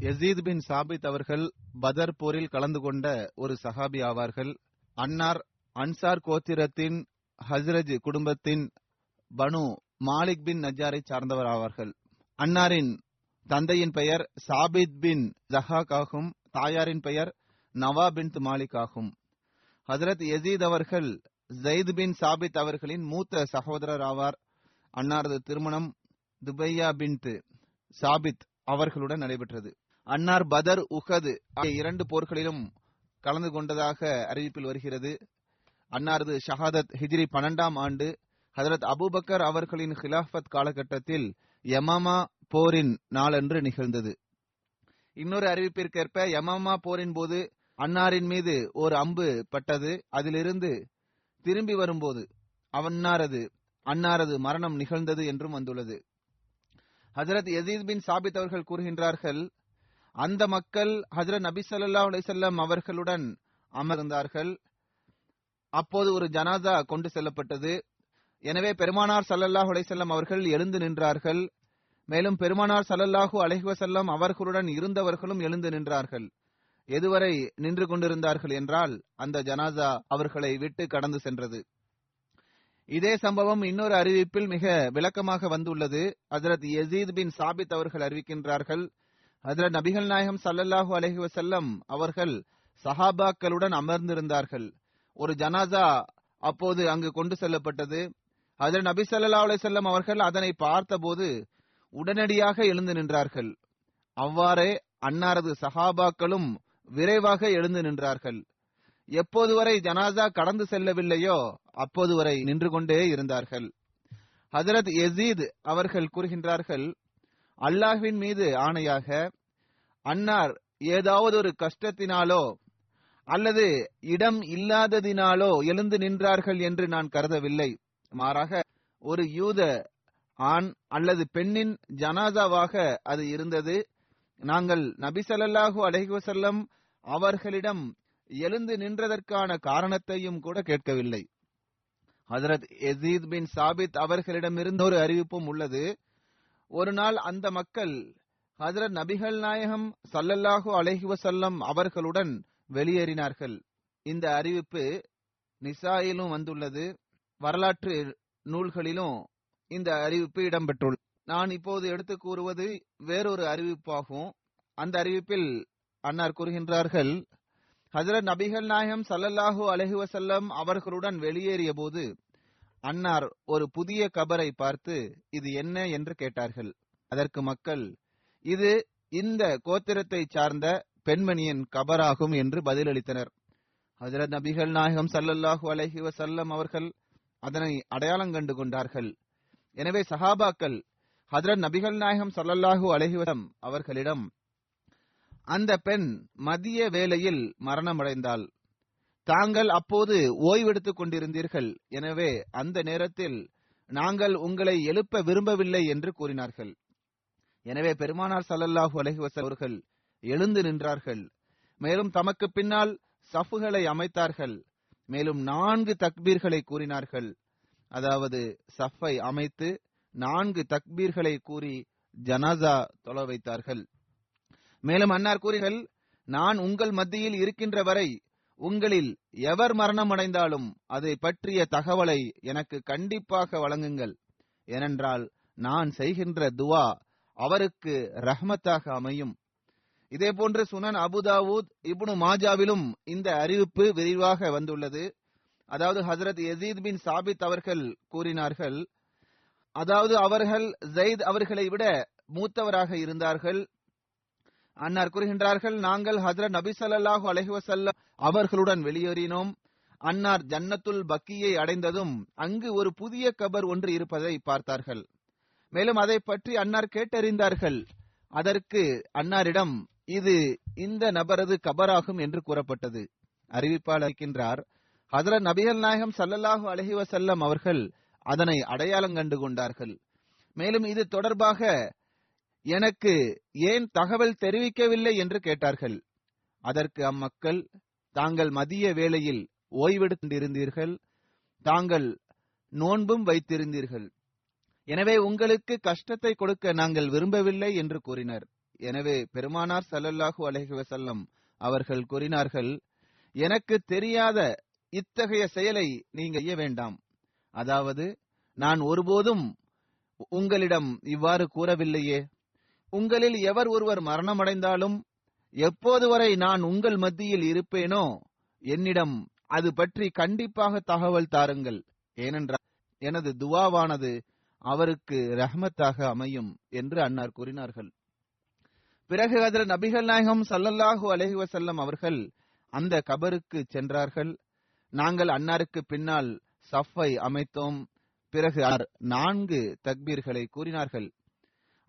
யசீத் பின் சாபித் அவர்கள் பதர் போரில் கலந்து கொண்ட ஒரு சஹாபி ஆவார்கள். அன்னார் அன்சார் கோத்திரத்தின் ஹஸ்ரஜ் குடும்பத்தின் பனு மாலிக் பின் நஜாரை சார்ந்தவர் ஆவார்கள். அன்னாரின் தந்தையின் பெயர் சாபித் பின் ஜஹாக் ஆகும். தாயாரின் பெயர் நவா பின் மாலிக் ஆகும். ஹசரத் யசீத் அவர்கள் ஜெயித் பின் சாபித் அவர்களின் மூத்த சகோதரர் ஆவார். அன்னாரது திருமணம் துபையா பின் சாபித் அவர்களுடன் நடைபெற்றது. அன்னார் பதர் உஹது ஆகிய இரண்டு போர்களிலும் கலந்து கொண்டதாக அறிவிப்பில் வருகிறது. அன்னாரது ஷஹாதத் ஹிஜ்ரி பன்னெண்டாம் ஆண்டு ஹதரத் அபூபக்கர் அவர்களின் ஹிலாஃபத் காலகட்டத்தில் யமாமா போரின் நாளன்று நிகழ்ந்தது. இன்னொரு அறிவிப்பிற்கேற்ப யமாமா போரின் போது அன்னாரின் மீது ஒரு அம்பு பட்டது. அதிலிருந்து திரும்பி வரும்போது அவன்னாரது அன்னாரது மரணம் நிகழ்ந்தது என்றும் வந்துள்ளது. ஹஜரத் யசீத் பின் சாபித் அவர்கள் கூறுகின்றார்கள் அந்த மக்கள் ஹஜரத் நபி சல்லா அலிசல்லாம் அவர்களுடன் அமர்ந்தார்கள். அப்போது ஒரு ஜனாதா கொண்டு செல்லப்பட்டது. எனவே பெருமானார் சல்லல்லாஹ் அலைசல்லம் அவர்கள் எழுந்து நின்றார்கள். மேலும் பெருமானார் சல்லல்லாஹு அலைஹி அவர்களுடன் இருந்தவர்களும் எழுந்து நின்றார்கள். எதுவரை நின்று கொண்டிருந்தார்கள் என்றால் அந்த ஜனாசா அவர்களை விட்டு கடந்து சென்றது. இதே சம்பவம் இன்னொரு அறிவிப்பில் மிக விளக்கமாக வந்துள்ளது. ஹசரத் யசீத் பின் சாபித் அவர்கள் அறிவிக்கின்றார்கள். அதில் நபிகள் நாயகம் சல்லல்லாஹு அலஹி வசல்லம் அவர்கள் சஹாபாக்களுடன் அமர்ந்திருந்தார்கள். ஒரு ஜனாசா அப்போது அங்கு கொண்டு செல்லப்பட்டது. அதில் நபி சல்லா அலிசல்லம் அவர்கள் அதனை பார்த்தபோது உடனடியாக எழுந்து நின்றார்கள். அவ்வாறே அன்னாரது சஹாபாக்களும் விரைவாக எழுந்து நின்றார்கள். எப்போது வரை ஜனாசா கடந்து செல்லவில்லையோ அப்போது வரை நின்று கொண்டே இருந்தார்கள். ஹசரத் எசீத் அவர்கள் கூறுகின்றார்கள் அல்லாஹ்வின் மீது ஆணையாக அன்னார் ஏதாவது ஒரு கஷ்டத்தினாலோ அல்லது இடம் இல்லாததினாலோ எழுந்து நின்றார்கள் என்று நான் கருதவில்லை. மாறாக ஒரு யூத ஆண் அல்லது பெண்ணின் ஜனாதாவாக அது இருந்தது. நாங்கள் நபி அலஹிவசல்லம் அவர்களிடம் எழுந்து நின்றதற்கான காரணத்தையும் கூட கேட்கவில்லை. ஹசரத் எசீத் பின் சாபித் அவர்களிடமிருந்து ஒரு அறிவிப்பும் உள்ளது. ஒரு நாள் அந்த மக்கள் ஹசரத் நபிகள் நாயகம் சல்லல்லாஹு அலைஹி வசல்லம் அவர்களுடன் வெளியேறினார்கள். இந்த அறிவிப்பு நிசாயிலும் வந்துள்ளது. வரலாற்று நூல்களிலும் இந்த அறிவிப்பு இடம்பெற்றுள்ளது நான் இப்போது எடுத்து கூறுவது வேறொரு அறிவிப்பாகும். அந்த அறிவிப்பில் அன்னார் கூறுகின்றார்கள் ஹசரத் நபிகள் நாயகம் சல்லல்லாஹு அலஹி வசல்லம் அவர்களுடன் வெளியேறிய போது அன்னார் ஒரு புதிய கபரை பார்த்து இது என்ன? என்று கேட்டார்கள். அதற்கு மக்கள் இது இந்த கோத்திரத்தை சார்ந்த பெண்மணியின் கபராகும் என்று பதிலளித்தனர். ஹசரத் நபிகள் நாயகம் சல்லல்லாஹு அலஹி வசல்லம் அவர்கள் அதனை அடையாளம் கண்டு கொண்டார்கள். எனவே சஹாபாக்கள் ஹதரத் நபிகள் நாயகம் சல்லல்லாஹு அலஹிவசம் அவர்களிடம் அந்த பெண் மதிய வேளையில் மரணமடைந்தாள். தாங்கள் அப்போது ஓய்வெடுத்துக் கொண்டிருந்தீர்கள். எனவே அந்த நேரத்தில் நாங்கள் உங்களை எழுப்ப விரும்பவில்லை என்று கூறினார்கள். எனவே பெருமானார் சல்லல்லாஹு அலஹிவசல் அவர்கள் எழுந்து நின்றார்கள். மேலும் தமக்கு பின்னால் சஃபுகளை அமைத்தார்கள். மேலும் நான்கு தக்பீர்களை கூறினார்கள். அதாவது சஃபை அமைத்து நான்கு தக்பீர்களை கூறி ஜனாசா தொலை வைத்தார்கள். மேலும் அன்னார் கூறிகள் நான் உங்கள் மத்தியில் இருக்கின்ற வரை உங்களில் எவர் மரணம் அடைந்தாலும் அதை பற்றிய தகவலை எனக்கு கண்டிப்பாக வழங்குங்கள். ஏனென்றால் நான் செய்கின்ற துவா அவருக்கு ரஹ்மத்தாக அமையும். இதே போன்று சுனன் அபுதாவூத் இப்னு மாஜாவிலும் இந்த அறிவிப்பு விரிவாக வந்துள்ளது. அதாவது ஹசரத் எசீத் பின் சாபித் அவர்கள் கூறினார்கள் அதாவது அவர்கள் ஜெயித் அவர்களை விட மூத்தவராக இருந்தார்கள். அன்னார் கூறுகின்றார்கள் நாங்கள் ஹசரத் நபி சல்லாஹூ அலஹிவசல்ல அவர்களுடன் வெளியேறினோம். அன்னார் ஜன்னத்துல் பக்கியை அடைந்ததும் அங்கு ஒரு புதிய கபர் ஒன்று இருப்பதை பார்த்தார்கள். மேலும் அதை பற்றி அன்னார் கேட்டறிந்தார்கள். அதற்கு அன்னாரிடம் இது இந்த நபரது கபராகும் என்று கூறப்பட்டது. அறிவிப்பாளர் இருக்கின்றார் ஹதரத் நபிகள் நாயகம் சல்லல்லாஹு அலைஹி வஸல்லம் அவர்கள் அதனை அடையாளம் கண்டு கொண்டார்கள். மேலும் இது தொடர்பாக எனக்கு ஏன் தகவல் தெரிவிக்கவில்லை என்று கேட்டார்கள். அதற்கு அம்மக்கள் தாங்கள் மதிய வேளையில் ஓய்வெடுத்திருந்தீர்கள். தாங்கள் நோன்பும் வைத்திருந்தீர்கள். எனவே உங்களுக்கு கஷ்டத்தை கொடுக்க நாங்கள் விரும்பவில்லை என்று கூறினர். எனவே பெருமானார் சல்லல்லாஹு அலைஹி வஸல்லம் அவர்கள் கூறினார்கள் எனக்கு தெரியாத இத்தகைய செயலை நீங்கள் செய்ய வேண்டாம். அதாவது நான் ஒருபோதும் உங்களிடம் இவ்வாறு கூறவில்லையே. உங்களில் எவர் ஒருவர் மரணமடைந்தாலும் எப்போது வரை நான் உங்கள் மத்தியில் இருப்பேனோ என்னிடம் அது பற்றி கண்டிப்பாக தகவல் தாருங்கள். ஏனென்றால் எனது துவாவானது அவருக்கு ரஹ்மத்தாக அமையும் என்று அன்னார் கூறினார்கள். பிறகு அதில் நபிகள் நாயகம் சல்லல்லாஹு அலஹி வசல்லம் அவர்கள் அந்த கபருக்கு சென்றார்கள். நாங்கள் அன்னாருக்கு பின்னால் சஃபை அமைத்தோம். பிறகு நான்கு தக்பீர்களை கூறினார்கள்.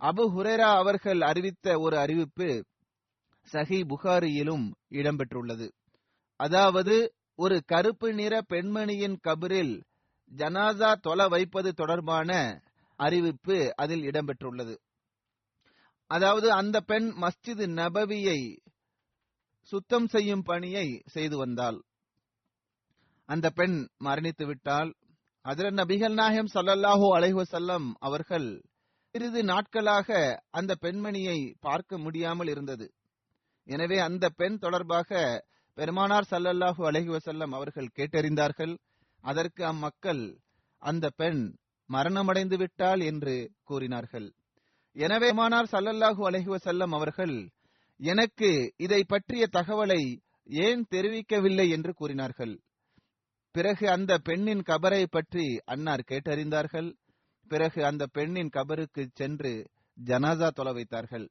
அபு ஹுரேரா அவர்கள் அறிவித்த ஒரு அறிவிப்பு சஹி புகாரியிலும் இடம்பெற்றுள்ளது. அதாவது ஒரு கருப்பு நிற பெண்மணியின் கபரில் ஜனாசா தொலை வைப்பது தொடர்பான அறிவிப்பு அதில் இடம்பெற்றுள்ளது. அதாவது அந்த பெண் மஸ்ஜித் நபவியை சுத்தம் செய்யும் பணியை செய்து வந்தாள். அந்த பெண் மரணித்து விட்டால் அதிர நபிகள் நாயகம் ஸல்லல்லாஹு அலைஹசல்லம் அவர்கள் சிறிது நாட்களாக அந்த பெண்மணியை பார்க்க முடியாமல் இருந்தது. எனவே அந்த பெண் தொடர்பாக பெருமானார் சல்லல்லாஹு அலஹி வசல்லம் அவர்கள் கேட்டறிந்தார்கள். அதற்கு அம்மக்கள் அந்த பெண் மரணமடைந்து விட்டாள் என்று கூறினார்கள். எனவே மானார் சல்லல்லாஹு அலைஹி வஸல்லம் அவர்கள் எனக்கு இதை பற்றிய தகவலை ஏன் தெரிவிக்கவில்லை என்று கூறினார்கள். பிறகு அந்த பெண்ணின் கபரை பற்றி அன்னார் கேட்டறிந்தார்கள். பிறகு அந்த பெண்ணின் கபருக்கு சென்று ஜனாசா தொலை வைத்தார்கள்.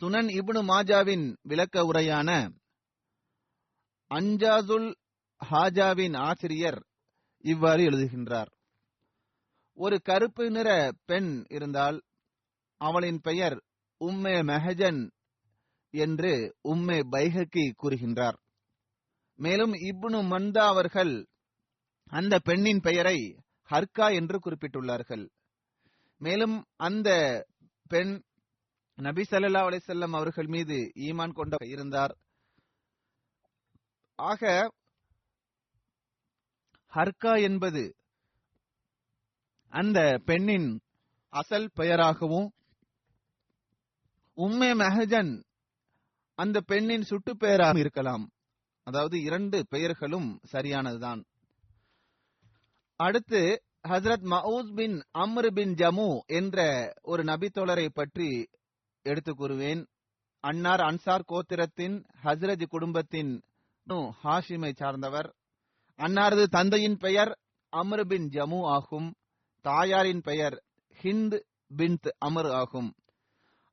சுனன் இப்னு மாஜாவின் விளக்க உரையான அஞ்சாசுல் ஹாஜாவின் ஆசிரியர் இவ்வாறு எழுதுகின்றார். ஒரு கருப்பு நிற பெண் இருந்தால் அவளின் பெயர் உம்மே மெஹஜன் என்று உம்மே பைஹக்கி கூறுகின்றார். மேலும் இப்னு மந்தா அவர்கள் அந்த பெண்ணின் பெயரை ஹர்கா என்று குறிப்பிட்டுள்ளார்கள். மேலும் அந்த பெண் நபி சல்லா அலிசல்லம் அவர்கள் மீது ஈமான் கொண்ட இருந்தார். ஆக ஹர்கா என்பது அந்த பெண்ணின் அசல் பெயராகவும் உம்மே மெஹஜன் அந்த பெண்ணின் சுட்டு பெயராக இருக்கலாம். அதாவது இரண்டு பெயர்களும் சரியானதுதான். அடுத்து ஹசரத் மவுஸ் பின் அம்ரு பின் ஜமு என்ற ஒரு நபித்தோழரை பற்றி எடுத்து கூறுவேன். அன்னார் அன்சார் கோத்திரத்தின் ஹசரத் குடும்பத்தின் ஹாஷிமை சார்ந்தவர். அன்னாரது தந்தையின் பெயர் அம்ரு பின் ஜமு ஆகும். தாயாரின் பெயர் ஹிந்த் பின்த் அமர் ஆகும்.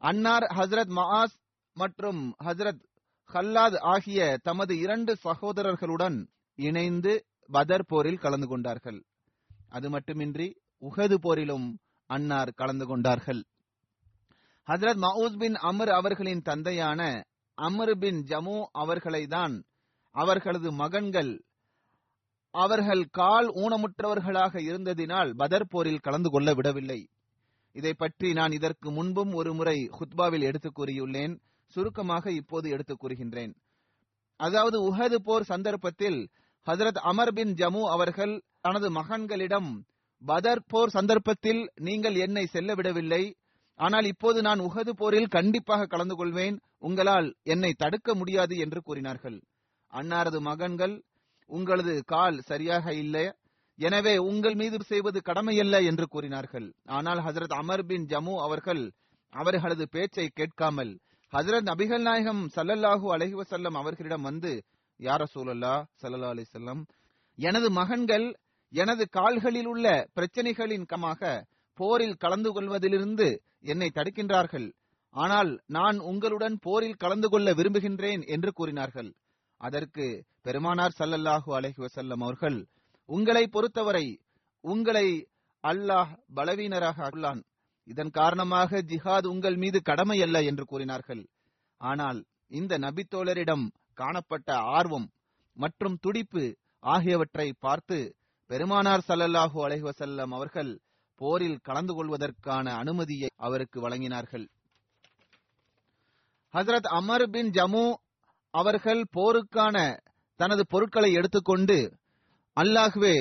அன்னார் ஹசரத் மஹாஸ் மற்றும் ஹசரத் ஹல்லாத் ஆகிய தமது இரண்டு சகோதரர்களுடன் இணைந்து பதர் போரில் கலந்து கொண்டார்கள். அது மட்டுமின்றி உஹது போரிலும் அன்னார் கலந்து கொண்டார்கள். ஹசரத் மவுஸ் பின் அமர் அவர்களின் தந்தையான அமர் பின் ஜமு அவர்களை தான் அவர்களது மகன்கள் அவர்கள் கால் ஊனமுற்றவர்களாக இருந்ததினால் பதர் போரில் கலந்து கொள்ள விடவில்லை. இதை பற்றி நான் இதற்கு முன்பும் ஒரு முறை ஹுத்பாவில் எடுத்துக் கூறியுள்ளேன். சுருக்கமாக இப்போது எடுத்துக் கூறுகின்றேன். அதாவது உஹது போர் சந்தர்ப்பத்தில் ஹசரத் அமர் பின் ஜமு அவர்கள் தனது மகன்களிடம் பதர் போர் சந்தர்ப்பத்தில் நீங்கள் என்னை செல்ல விடவில்லை. ஆனால் இப்போது நான் உகது போரில் கண்டிப்பாக கலந்து கொள்வேன். உங்களால் என்னை தடுக்க முடியாது என்று கூறினார்கள். அன்னாரது மகன்கள் உங்களது கால் சரியாக இல்லை. எனவே உங்கள் மீது செய்வது கடமையல்ல என்று கூறினார்கள். ஆனால் ஹசரத் அமர் பின் ஜமு அவர்கள் அவர்களது பேச்சை கேட்காமல் ஹசரத் நபிகள் நாயகம் சல்லல்லாஹூ அலஹி வசல்லம் அவர்களிடம் வந்து யார சூழல்லா சல்லா அலிசல்லம் எனது மகன்கள் எனது கால்களில் உள்ள பிரச்சனைகளின் கமாக போரில் கலந்து கொள்வதிலிருந்து என்னை தடுக்கின்றார்கள். ஆனால் நான் உங்களுடன் போரில் கலந்து கொள்ள விரும்புகின்றேன் என்று கூறினார்கள். அதற்கு பெருமானார் சல்லல்லாஹு அலஹி வசல்லம் அவர்கள் உங்களை பொறுத்தவரை உங்களை அல்லாஹ் பலவீனராக உள்ளான் இதன் காரணமாக ஜிஹாத் உங்கள் மீது கடமை அல்ல என்று கூறினார்கள். ஆனால் இந்த நபித்தோழரிடம் காணப்பட்ட ஆர்வம் மற்றும் துடிப்பு ஆகியவற்றை பார்த்து பெருமானார் சல்லல்லாஹு அலைஹி வசல்லம் அவர்கள் போரில் கலந்து கொள்வதற்கான அனுமதியை அவருக்கு வழங்கினார்கள். ஹசரத் அமர் பின் ஜமு அவர்கள் போருக்கான தனது பொருட்களை எடுத்துக்கொண்டு அல்லாஹுவே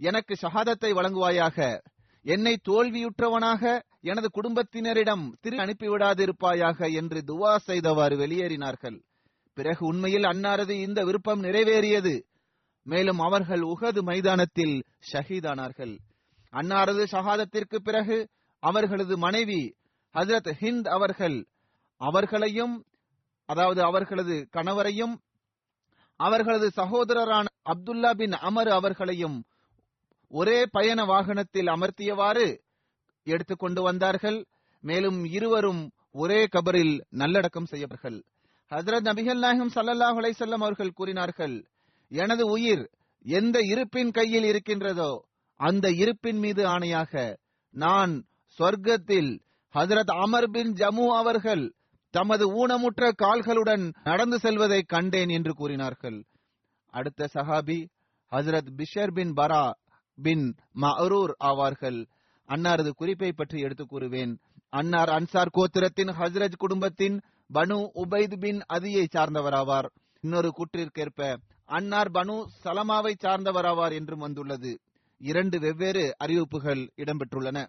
எனக்கு ஷஹாதத்தை வழங்குவாயாக. என்னை தோல்வியுற்றவனாக எனது குடும்பத்தினரிடம் திரு அனுப்பிவிடாதிருப்பாயாக என்று துவா செய்தவாறு வெளியேறினார்கள். பிறகு உண்மையில் அன்னாரது இந்த விருப்பம் நிறைவேறியது. மேலும் அவர்கள் உகது மைதானத்தில் ஷஹீதானார்கள். அன்னாரது ஷஹாதத்திற்கு பிறகு அவர்களது மனைவி ஹசரத் ஹிந்த் அவர்கள் அவர்களையும் அதாவது அவர்களது கணவரையும் அவர்களது சகோதரரான அப்துல்லா பின் அமர் அவர்களையும் ஒரே பயண வாகனத்தில் அமர்த்தியவாறு எடுத்துக்கொண்டு வந்தார்கள். மேலும் இருவரும் ஒரே கபரில் நல்லடக்கம் செய்யவர்கள். ஹசரத் நபிகள் நாயகம் சல்லல்லாஹ் அலைசல்லம் அவர்கள் கூறினார்கள் எனது உயிர் எந்த இருப்பின் கையில் இருக்கின்றதோ அந்த இருப்பின் மீது ஆணையாக நான் சொர்க்கத்தில் ஹசரத் அமர் பின் ஜமு அவர்கள் தமது ஊனமுற்ற கால்களுடன் நடந்து செல்வதை கண்டேன் என்று கூறினார்கள். அடுத்த சஹாபி ஹசரத் பிஷர் பின் பரா பின் மரூர் ஆவார்கள். அன்னாரது குறிப்பை பற்றி எடுத்து கூறுவேன். அன்னார் அன்சார் கோத்திரத்தின் ஹசரத் குடும்பத்தின் பனு உபைத் பின் அதியை சார்ந்தவராவார். இன்னொரு கூற்றிற்கேற்ப அன்னார் பனு சலமாவை சார்ந்தவராவார் என்றும் வந்துள்ளது. இரண்டு வெவ்வேறு அறிவிப்புகள் இடம்பெற்றுள்ளன.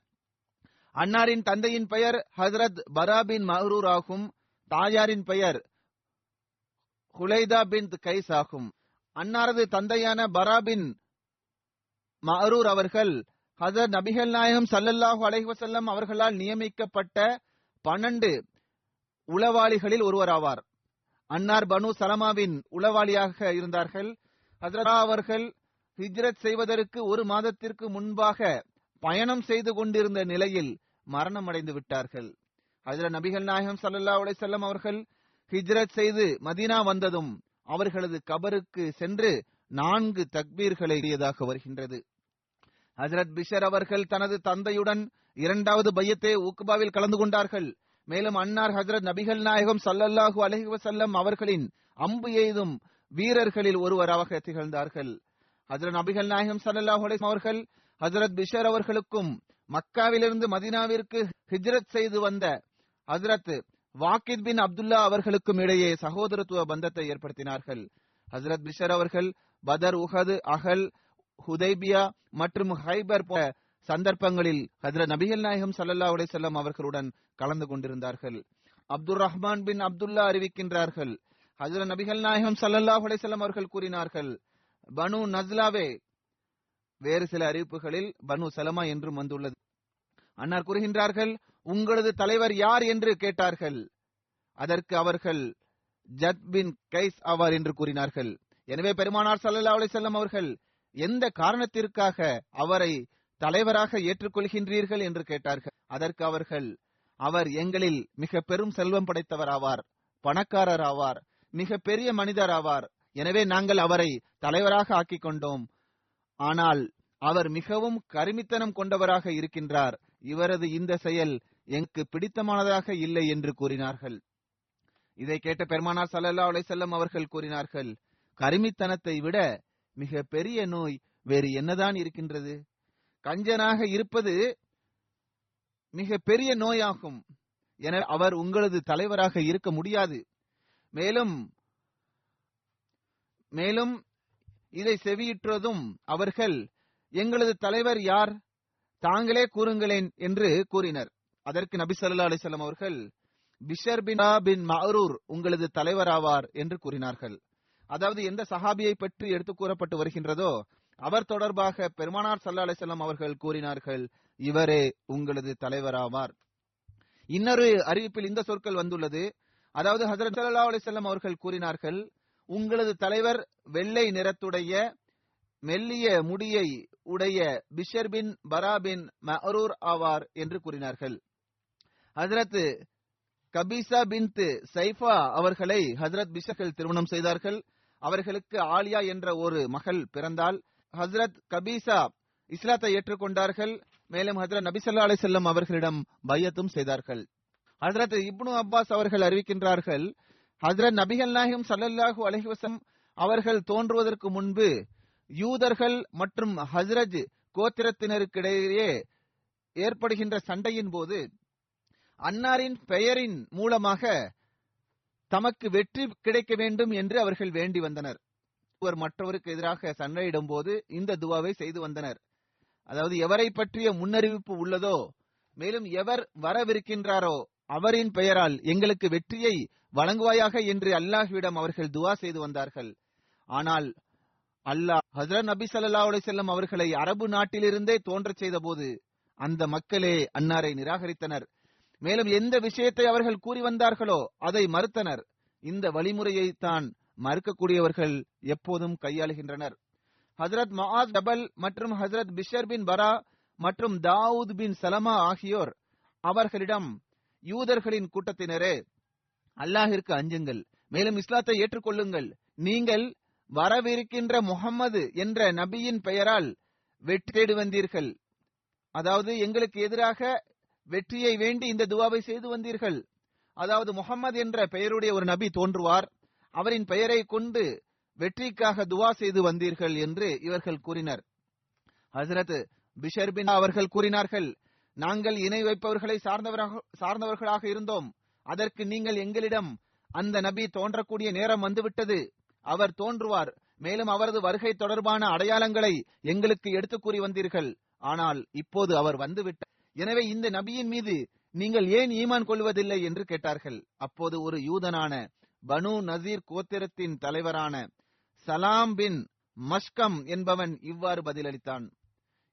அன்னாரின் தந்தையின் பெயர் ஹசரத் பரா பின் மஹரூர் ஆகும். தாயாரின் பெயர் ஹுலைதா பின் கைஸ் ஆகும். அன்னாரது தந்தையான பரா பின் மஹரூர் அவர்கள் ஹசரத் நபிகள் நாயகம் சல்லல்லாஹு அலைஹசல்லம் அவர்களால் நியமிக்கப்பட்ட பன்னெண்டு உளவாளிகளில் ஒருவராவார். அன்னார் பனு சலமாவின் உளவாளியாக இருந்தார்கள். ஹசரத் அவர்கள் ஹிஜ்ரத் செய்வதற்கு ஒரு மாதத்திற்கு முன்பாக பயணம் செய்து கொண்டிருந்த நிலையில் மரணம் அடைந்து விட்டார்கள். அதில் நபிகள் நாயகம் சல்லா செல்லம் அவர்கள் ஹிஜ்ரத் செய்து மதீனா வந்ததும் அவர்களது கபருக்கு சென்று நான்கு தக்பீர்களை இடையதாக வருகின்றது. ஹஜரத் பிஷர் அவர்கள் தனது தந்தையுடன் இரண்டாவது பையத்தே ஊக்குபாவில் கலந்து கொண்டார்கள். மேலும் அன்னார் ஹஜரத் நபிகள் நாயகம் சல்லல்லாஹு அலஹி வசல்லம் அவர்களின் அம்பு எய்தும் வீரர்களில் ஒருவராக திகழ்ந்தார்கள். ஹசரத் நபிகள் நாயகம் சல்லல்லாஹு அலைஹி அவர்கள் ஹசரத் பிஷர் அவர்களுக்கும் மக்காவிலிருந்து மதினாவிற்கு ஹிஜ்ரத் செய்து வந்த ஹசரத் வாக்கித் பின் அப்துல்லா அவர்களுக்கும் இடையே சகோதரத்துவ பந்தத்தை ஏற்படுத்தினார்கள். ஹசரத் பிஷர் அவர்கள் பதர் உஹது அகல் ஹுதைபியா மற்றும் ஹைபர் போன்ற சந்தர்ப்பங்களில் ஹசரத் நபிகள் நாயகம் சல்லல்லா உடைசல்லம் அவர்களுடன் கலந்து கொண்டிருந்தார்கள். அப்துல் ரஹ்மான் பின் அப்துல்லா அறிவிக்கின்றார்கள். ஹசரத் நபிகள் நாயகம் சல்லல்லாஹ் உடைசல்லம் அவர்கள் கூறினார்கள் பனு நஸ்லாவே வேறு சில அறிவிப்புகளில் பனு சலமா என்றும் வந்துள்ளது. அன்னார் கூறுகின்றார்கள் உங்களது தலைவர் யார் என்று கேட்டார்கள். அதற்கு அவர்கள் ஜத் பின் கைஸ் ஆவார் என்று கூறினார்கள். எனவே பெருமானார் சல்லல்லா அலிசல்லம் அவர்கள் எந்த காரணத்திற்காக அவரை தலைவராக ஏற்றுக்கொள்கின்றீர்கள் என்று கேட்டார்கள். அதற்கு அவர்கள் அவர் எங்களில் மிக பெரும் செல்வம் படைத்தவர் ஆவார் பணக்காரர் ஆவார் மிக பெரிய மனிதர் ஆவார் எனவே நாங்கள் அவரை தலைவராக ஆக்கிக் கொண்டோம் ஆனால் அவர் மிகவும் கருமித்தனம் கொண்டவராக இருக்கின்றார். இவரது இந்த செயல் எனக்கு பிடித்தமானதாக இல்லை என்று கூறினார்கள். இதை கேட்ட பெருமானார் சல்லல்லா அலைசல்லம் அவர்கள் கூறினார்கள் கருமித்தனத்தை விட மிக பெரிய நோய் வேறு என்னதான் இருக்கின்றது? கஞ்சனாக இருப்பது மிக பெரிய நோயாகும். என அவர் உங்களது தலைவராக இருக்க முடியாது. மேலும் மேலும் இதை செவியுற்றதும் அவர்கள் எங்களது தலைவர் யார்? தாங்களே கூறுங்களேன் என்று கூறினர். அதற்கு நபி சல்லா அலிசல்லாம் அவர்கள் பிஷர் பின் பின் மரூர் உங்களது தலைவராவார் என்று கூறினார்கள். அதாவது எந்த சஹாபியை பற்றி எடுத்து கூறப்பட்டு வருகின்றதோ அவர் தொடர்பாக பெருமானார் சல்லா அலிசல்லாம் அவர்கள் கூறினார்கள் இவரே உங்களது தலைவராவார் இன்னொரு அறிவிப்பில் இந்த சொற்கள் வந்துள்ளது. அதாவது ஹசரத் சல்லா அலிசல்லாம் அவர்கள் கூறினார்கள் உங்களது தலைவர் வெள்ளை நிறத்துடைய மெல்லிய முடியை உடைய பிஷர் பின் பரா பின் ஆவார் என்று கூறினார்கள். ஹஜரத் கபீசா பின்த் சைஃபா அவர்களை ஹசரத் பிஷர்கள் திருமணம் செய்தார்கள். அவர்களுக்கு ஆலியா என்ற ஒரு மகள் பிறந்தால் ஹசரத் கபீசா இஸ்லாத்தை ஏற்றுக்கொண்டார்கள். மேலும் ஹசரத் நபிசல்லா ஸல்லல்லாஹு அவர்களிடம் பையத்தும் செய்தார்கள். ஹசரத் இப்னு அப்பாஸ் அவர்கள் அறிவிக்கின்றார்கள் ஹசரத் நபிகள் நாயகம் சல்லல்லாஹூ அலஹிவசம் அவர்கள் தோன்றுவதற்கு முன்பு யூதர்கள் மற்றும் ஹஸ்ரஜ் கோத்திரத்தினருக்கிடையே ஏற்படுகின்ற சண்டையின் போது அன்னாரின் பெயரின் மூலமாக தமக்கு வெற்றி கிடைக்க வேண்டும் என்று அவர்கள் வேண்டி வந்தனர். ஒருவர் மற்றவருக்கு எதிராக சண்டையிடும் போது இந்த துவாவை செய்து வந்தனர். அதாவது எவரை பற்றிய முன்னறிவிப்பு உள்ளதோ மேலும் எவர் வரவிருக்கின்றாரோ அவரின் பெயரால் எங்களுக்கு வெற்றியை வழங்குவாயாக என்று அல்லாஹ்விடம் அவர்கள் துவா செய்து வந்தார்கள். ஆனால் அல்லாஹ் ஹசரத் நபி சல்லா செல்லம் அவர்களை அரபு நாட்டிலிருந்தே தோன்றச் செய்த போது அந்த மக்களே அன்னாரை நிராகரித்தனர். மேலும் எந்த விஷயத்தை அவர்கள் கூறி வந்தார்களோ அதை மறுத்தனர். இந்த வழிமுறையை தான் மறுக்கக்கூடியவர்கள் எப்போதும் கையாளுகின்றனர். ஹசரத் மஹாத் டபல் மற்றும் ஹசரத் பிஷர் பின் பரா மற்றும் தாவூத் பின் சலமா ஆகியோர் அவர்களிடம் யூதர்களின் கூட்டத்தினரே அல்லாஹிற்கு அஞ்சுங்கள். மேலும் இஸ்லாத்தை ஏற்றுக்கொள்ளுங்கள். நீங்கள் வரவிருக்கின்ற முகம்மது என்ற நபியின் பெயரால் வெற்றி தேடி வந்தீர்கள். அதாவது எங்களுக்கு எதிராக வெற்றியை வேண்டி இந்த துவாவை செய்து வந்தீர்கள். அதாவது முகம்மது என்ற பெயருடைய ஒரு நபி தோன்றுவார். அவரின் பெயரை கொண்டு வெற்றிக்காக துவா செய்து வந்தீர்கள் என்று இவர்கள் கூறினர். ஹசரத் பிஷர்பின் அவர்கள் கூறினார்கள் நாங்கள் இணை வைப்பவர்களை சார்ந்தவராக சார்ந்தவர்களாக இருந்தோம். அதற்கு நீங்கள் எங்களிடம் அந்த நபி தோன்றக்கூடிய நேரம் வந்துவிட்டது. அவர் தோன்றுவார். மேலும் அவரது வருகை தொடர்பான அடையாளங்களை எங்களுக்கு எடுத்துக் கூறி வந்தீர்கள். ஆனால் இப்போது அவர் வந்துவிட்டார் எனவே இந்த நபியின் மீது நீங்கள் ஏன் ஈமான் கொள்வதில்லை? என்று கேட்டார்கள். அப்போது ஒரு யூதனான பனு நசீர் கோத்திரத்தின் தலைவரான சலாம் பின் மஷ்கம் என்பவன் இவ்வாறு பதிலளித்தான்.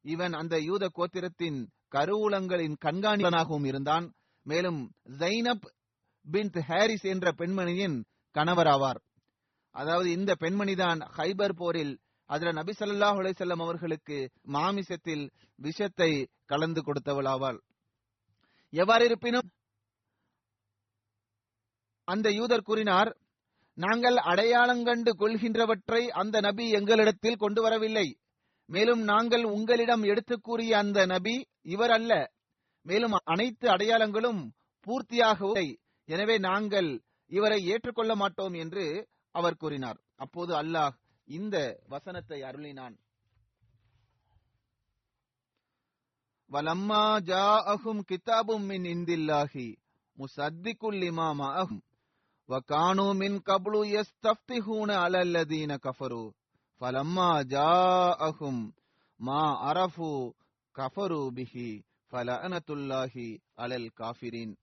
இவன் அந்த யூத கோத்திரத்தின் கருவூலங்களின் கண்காணிப்பனாகவும் இருந்தான். மேலும் ஜைனப் பின் ஹாரிஸ் என்ற பெண்மணியின் கணவராவார். அதாவது இந்த பெண்மணிதான் ஹைபர் போரில் அதுல நபி ஸல்லல்லாஹு அலிசல்லம் அவர்களுக்கு மாமிசத்தில் விஷத்தை கலந்து கொடுத்தவளாவாள். எவ்வாறு இருப்பினும் அந்த யூதர் கூறினார் நாங்கள் அடையாளங்கண்டு கொள்கின்றவற்றை அந்த நபி எங்களிடத்தில் கொண்டு வரவில்லை. மேலும் நாங்கள் உங்களிடம் எடுத்து கூறிய அந்த நபி இவர் அல்ல. மேலும் அனைத்து அடையாளங்களும் பூர்த்தியாகவில்லை எனவே நாங்கள் இவரை ஏற்றுக்கொள்ள மாட்டோம் என்று அவர் கூறினார். அப்போது அல்லாஹ் இந்த வசனத்தை அருளினான். வலம்மா ஜா அஹும் கிதாபும் மின் இந்தில்லாஹி முசத்திக்குல் இமா மஅஹும் வகானு மின் கப்லு யஸ்தஃப்திஹூன அலல்லதீன கஃபரு. ஃபலம்மா ஜாஅஹும் மா அரஃபு கஃபரு பிஹி ஃபலஅனத்துல்லாஹி அலல் காஃபிரின்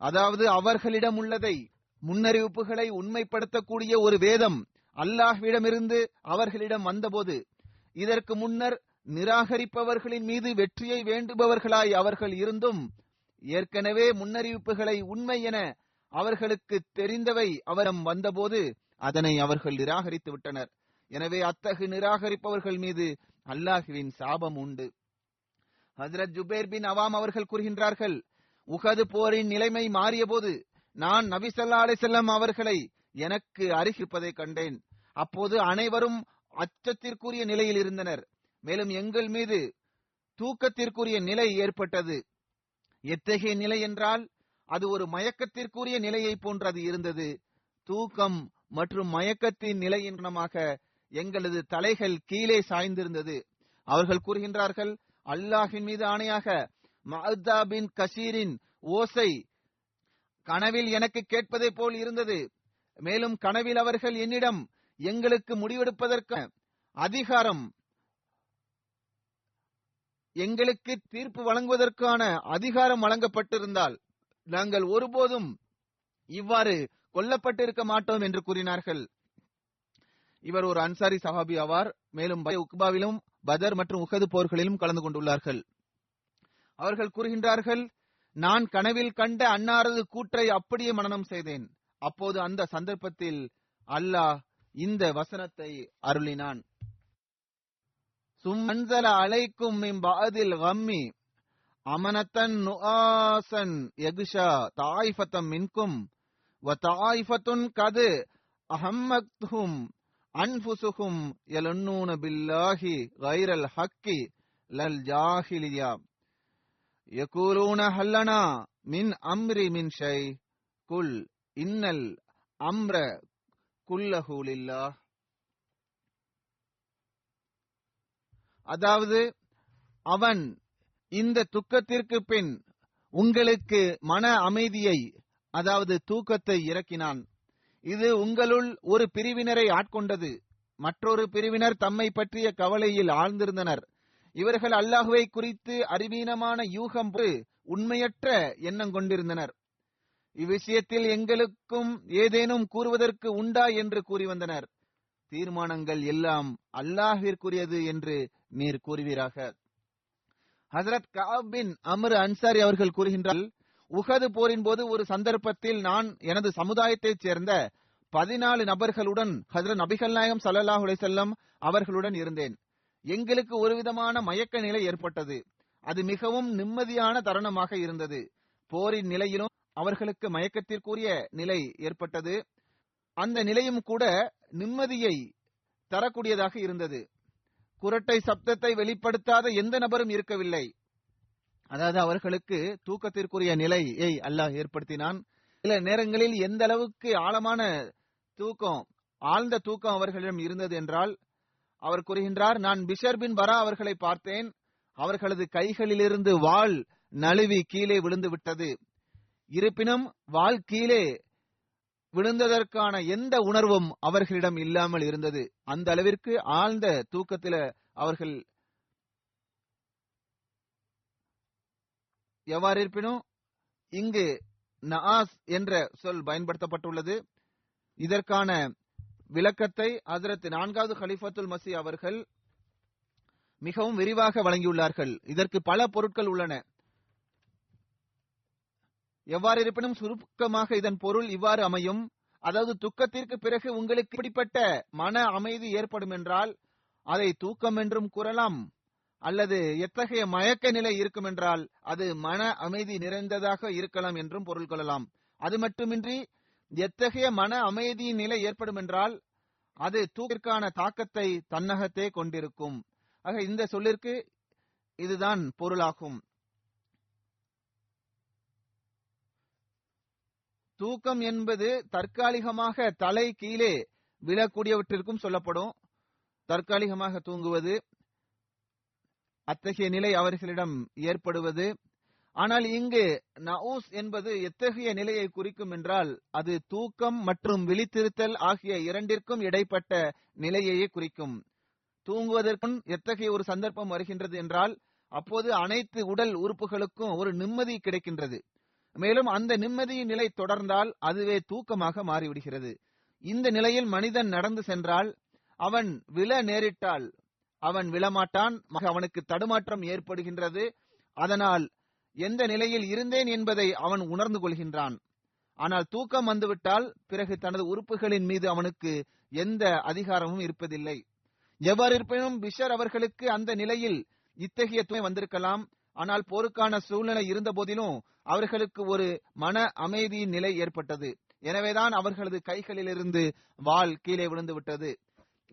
அதாவது அவர்களிடம் உள்ளதை முன்னறிவிப்புகளை உண்மைப்படுத்தக்கூடிய ஒரு வேதம் அல்லாஹ்விடமிருந்து அவர்களிடம் வந்தபோது இதற்கு முன்னர் நிராகரிப்பவர்களின் மீது வெற்றியை வேண்டுபவர்களாய் அவர்கள் இருந்தும் ஏற்கனவே முன்னறிவிப்புகளை உண்மை என அவர்களுக்கு தெரிந்தவை அவரம் வந்தபோது அதனை அவர்கள் நிராகரித்து விட்டனர். எனவே அத்தகு நிராகரிப்பவர்கள் மீது அல்லாஹுவின் சாபம் உண்டு. ஹசரத் ஜுபேர் பின் அவாம் அவர்கள் கூறுகின்றார்கள் உகது போரின் நிலைமை மாறிய போது நான் நபிசல்லா ஸல்லல்லாஹு அவர்களை எனக்கு அருகிருப்பதை கண்டேன். அப்போது அனைவரும் அச்சத்திற்குரிய நிலையில் இருந்தனர். மேலும் எங்கள் மீது தூக்கத்திற்குரிய நிலை ஏற்பட்டது. எத்தகைய நிலை என்றால் அது ஒரு மயக்கத்திற்குரிய நிலையை போன்றது இருந்தது. தூக்கம் மற்றும் மயக்கத்தின் நிலையின் காரணமாக எங்களது தலைகள் கீழே சாய்ந்திருந்தது. அவர்கள் கூறுகின்றார்கள் அல்லாஹின் மீது ஆணையாக மஹ்தா பின் கசீரின் ஓசை கனவில் எனக்கு கேட்பதை போல் இருந்தது. மேலும் கனவில் அவர்கள் என்னிடம் எங்களுக்கு முடிவெடுப்பதற்கு அதிகாரம் எங்களுக்கு தீர்ப்பு வழங்குவதற்கான அதிகாரம் வழங்கப்பட்டிருந்தால் நாங்கள் ஒருபோதும் இவ்வாறு கொல்லப்பட்டிருக்க மாட்டோம் என்று கூறினார்கள். இவர் ஒரு அன்சாரி சஹாபி ஆவார். மேலும் பய உக்பாவிலும் பதர் மற்றும் உகது போர்களிலும் கலந்து கொண்டுள்ளார்கள். அவர்கள் கூறுகின்றார்கள் நான் கனவில் கண்ட அன்னாரது கூற்றை அப்படியே மனனம் செய்தேன். அப்போது அந்த சந்தர்ப்பத்தில் அல்லாஹ் இந்த வசனத்தை அருளினான். சும்மன்சல அலைக்கும் மின் பாதில் அமனத்தன் நுஆசன் எகுஷா தாய்ஃபத்தம் மின்கும் வ தாய்ஃபத்துன் கது அஹம்மத்துஹும் அன்ஃபுசுஹும் எலுன்னூன பில்லாஹி கைரல் ஹக்கி லல் ஜாஹிலியா யகூலூன ஹல்லனா மின் அம்ரி மின் ஷை குல் இன்னல் அம்ர குல்லஹூலில்லா அதாவது அவன் இந்த துக்கத்திற்கு பின் உங்களுக்கு மன அமைதியை அதாவது தூக்கத்தை இறக்கினான். இது உங்களுள் ஒரு பிரிவினரை ஆட்கொண்டது. மற்றொரு பிரிவினர் தம்மை பற்றிய கவலையில் ஆழ்ந்திருந்தனர். இவர்கள் அல்லாஹுவை குறித்து அறிவீனமான யூகம் உண்மையற்ற எண்ணம் கொண்டிருந்தனர். இவ்விஷயத்தில் எங்களுக்கும் ஏதேனும் கூறுவதற்கு உண்டா என்று கூறி வந்தனர். தீர்மானங்கள் எல்லாம் அல்லாஹிற்குரியது என்று நீர் கூறுவீராக. ஹசரத் காபின் அமர் அன்சாரி அவர்கள் கூறுகின்றால் உகது போரின் போது ஒரு சந்தர்ப்பத்தில் நான் எனது சமுதாயத்தைச் சேர்ந்த பதினாலு நபர்களுடன் ஹசரத் நபிகள் நாயகம் சல்லாஹ் செல்லம் அவர்களுடன் இருந்தேன். எங்களுக்கு ஒரு விதமான மயக்க நிலை ஏற்பட்டது. அது மிகவும் நிம்மதியான தருணமாக இருந்தது. போரின் நிலையிலும் அவர்களுக்கு மயக்கத்திற்குரிய நிலை ஏற்பட்டது. அந்த நிலையும் கூட நிம்மதியை தரக்கூடியதாக இருந்தது. குரட்டை சப்தத்தை வெளிப்படுத்தாத எந்த நபரும் இருக்கவில்லை. அதாவது அவர்களுக்கு தூக்கத்திற்குரிய நிலையை அல்லாஹ் ஏற்படுத்தினான். சில நேரங்களில் எந்த அளவுக்கு ஆழமான தூக்கம் ஆழ்ந்த தூக்கம் அவர்களிடம் இருந்தது என்றால் அவர் கூறுகின்றார் நான் பிஷர் பின் பரா அவர்களை பார்த்தேன். அவர்களது கைகளிலிருந்து வாள் நழுவி கீழே விழுந்து விட்டது. இருப்பினும் வாள் கீழே விழுந்ததற்கான எந்த உணர்வும் அவர்களிடம் இல்லாமல் இருந்தது. அந்த அளவிற்கு ஆழ்ந்த தூக்கத்தில அவர்கள் எவ்வாறு இருப்பினும் இங்கு நஆஸ் என்ற சொல் பயன்படுத்தப்பட்டுள்ளது. இதற்கான விளக்கத்தை ஹசரத் நான்காவது ஹலிஃபத்துல் மசி அவர்கள் மிகவும் விரிவாக வழங்கியுள்ளார்கள். இதற்கு பல பொருட்கள் உள்ளன. எவ்வாறு இருப்பினும் சுருக்கமாக இதன் பொருள் இவ்வாறு அமையும். அதாவது துக்கத்திற்கு பிறகு உங்களுக்கு இப்படிப்பட்ட மன அமைதி ஏற்படும் என்றால் அதை தூக்கம் என்றும் கூறலாம். அல்லது எத்தகைய மயக்க நிலை இருக்கும் என்றால் அது மன அமைதி நிறைந்ததாக இருக்கலாம் என்றும் பொருள் கொள்ளலாம். அது மட்டுமின்றி எத்தகைய மன அமைதியின் நிலை ஏற்படும் என்றால் அது தூக்கிற்கான தாக்கத்தை தன்னகத்தே கொண்டிருக்கும். ஆக இந்த சொல்லிற்கு இதுதான் பொருளாகும். தூக்கம் என்பது தற்காலிகமாக தலை கீழே விழக்கூடியவற்றிற்கும் சொல்லப்படும். தற்காலிகமாக தூங்குவது அத்தகைய நிலை அவர்களிடம் ஏற்படுவது. ஆனால் இங்கு நவுஸ் என்பது எத்தகைய நிலையை குறிக்கும் என்றால் அது தூக்கம் மற்றும் விழித்திருத்தல் ஆகிய இரண்டிற்கும் இடைப்பட்ட நிலையையே குறிக்கும். தூங்குவதற்கும் எத்தகைய ஒரு சந்தர்ப்பம் வருகின்றது என்றால் அப்போது அனைத்து உடல் உறுப்புகளுக்கும் ஒரு நிம்மதி கிடைக்கின்றது. மேலும் அந்த நிம்மதியின் நிலை தொடர்ந்தால் அதுவே தூக்கமாக மாறிவிடுகிறது. இந்த நிலையில் மனிதன் நடந்து சென்றால் அவன் விழ நேரிட்டால் அவன் விழமாட்டான் அவனுக்கு தடுமாற்றம் ஏற்படுகின்றது. அதனால் எந்த நிலையில் இருந்தேன் என்பதை அவன் உணர்ந்து கொள்கின்றான். ஆனால் தூக்கம் வந்துவிட்டால் பிறகு தனது உறுப்புகளின் மீது அவனுக்கு எந்த அதிகாரமும் இருப்பதில்லை. எவ்வாறு இருப்பினும் பிஷர் அவர்களுக்கு அந்த நிலையில் இத்தகைய துணை வந்திருக்கலாம். ஆனால் போருக்கான சூழ்நிலை இருந்த போதிலும் அவர்களுக்கு ஒரு மன அமைதியின் நிலை ஏற்பட்டது. எனவேதான் அவர்களது கைகளிலிருந்து வாள் கீழே விழுந்து விட்டது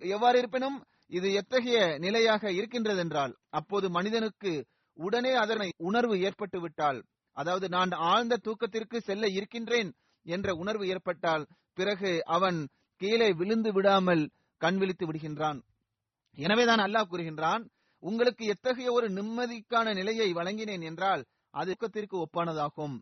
எவ்வாறு இருப்பினும் இது எத்தகைய நிலையாக இருக்கின்றதென்றால் அப்போது மனிதனுக்கு உடனே அதனை உணர்வு ஏற்பட்டு விட்டால் அதாவது நான் ஆழ்ந்த தூக்கத்திற்கு செல்ல இருக்கின்றேன் என்ற உணர்வு ஏற்பட்டால் பிறகு அவன் கீழே விழுந்து விடாமல் கண் விழித்து விடுகின்றான். எனவேதான் அல்லாஹ் கூறுகின்றான் உங்களுக்கு எத்தகைய ஒரு நிம்மதிக்கான நிலையை வழங்கினேன் என்றால் அது தூக்கத்திற்கு ஒப்பானதாகும்.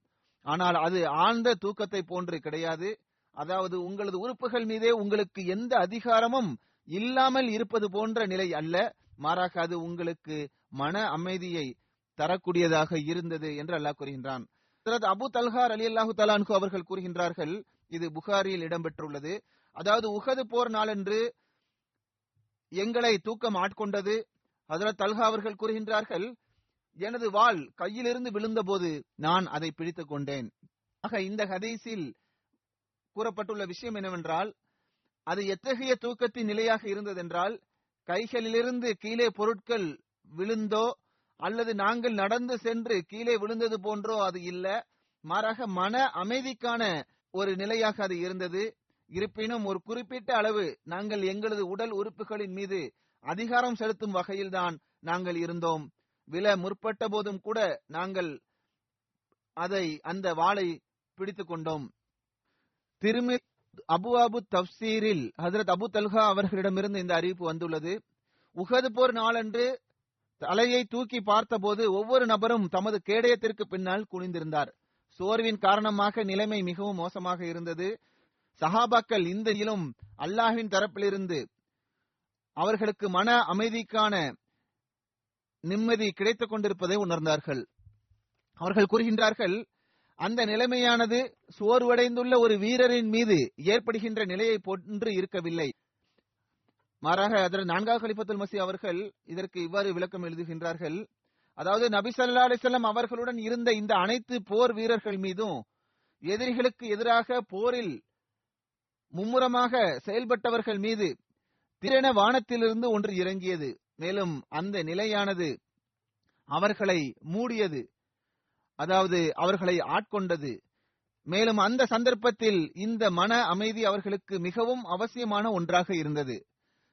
ஆனால் அது ஆழ்ந்த தூக்கத்தை போன்று கிடையாது. அதாவது உங்களது உறுப்புகள் மீதே உங்களுக்கு எந்த அதிகாரமும் இல்லாமல் இருப்பது போன்ற நிலை அல்ல. மாறாக அது உங்களுக்கு மன அமைதியை தரக்கூடியதாக இருந்தது என்று அல்லாஹ் கூறுகின்றான். அபு தல்ஹார் அலி அல்லாஹு தலான்கு அவர்கள் கூறுகின்றார்கள் இது புகாரியில் இடம்பெற்றுள்ளது. அதாவது உகது போர் நாளன்று எங்களை தூக்கம் ஆட்கொண்டது. ஹசரத் தல்ஹா அவர்கள் கூறுகின்றார்கள் எனது வாள் கையிலிருந்து விழுந்தபோது நான் அதை பிடித்துக் கொண்டேன். ஆக இந்த ஹதீஸில் கூறப்பட்டுள்ள விஷயம் என்னவென்றால் அது எத்தகைய தூக்கத்தின் நிலையாக இருந்ததென்றால் கைகளிலிருந்து கீழே பொருட்கள் விழுந்தோ அல்லது நாங்கள் நடந்து சென்று கீழே விழுந்தது போன்றோ அது இல்ல. மாறாக மன அமைதிக்கான ஒரு நிலையாக அது இருந்தது. இருப்பினும் ஒரு குறிப்பிட்ட அளவு நாங்கள் எங்களது உடல் உறுப்புகளின் மீது அதிகாரம் செலுத்தும் வகையில்தான் நாங்கள் இருந்தோம். வில முற்பட்ட போதும் கூட நாங்கள் அதை அந்த வாளை பிடித்துக் கொண்டோம் திருமி அபு அபு தப்சீரில் ஹசரத் அபு தல்ஹா அவர்களிடமிருந்து இந்த அறிவிப்பு வந்துள்ளது. உகது போர் நாளன்று தலையை தூக்கி பார்த்தபோது ஒவ்வொரு நபரும் தமது கேடயத்திற்கு பின்னால் குனிந்திருந்தார். சோர்வின் காரணமாக நிலைமை மிகவும் மோசமாக இருந்தது. சஹாபாக்கள் இந்த இலும் அல்லாஹின் தரப்பிலிருந்து அவர்களுக்கு மன அமைதிக்கான நிம்மதி கிடைத்துக் கொண்டிருப்பதை உணர்ந்தார்கள். அவர்கள் கூறுகின்றார்கள் அந்த நிலைமையானது சோர்வடைந்துள்ள ஒரு வீரரின் மீது ஏற்படுகின்ற நிலையை போன்று இருக்கவில்லை. மாறாக அதன் நான்காவது கலிபத்துல் மசி அவர்கள் இதற்கு இவ்வாறு விளக்கம் எழுதுகின்றார்கள். அதாவது நபி சல்லா அலிசல்லாம் அவர்களுடன் இருந்த இந்த அனைத்து போர் வீரர்கள் மீதும் எதிரிகளுக்கு எதிராக போரில் மும்முரமாக செயல்பட்டவர்கள் மீது திறன வானத்திலிருந்து ஒன்று இறங்கியது. மேலும் அந்த நிலையானது அவர்களை மூடியது. அதாவது அவர்களை ஆட்கொண்டது. மேலும் அந்த சந்தர்ப்பத்தில் இந்த மன அமைதி அவர்களுக்கு மிகவும் அவசியமான ஒன்றாக இருந்தது.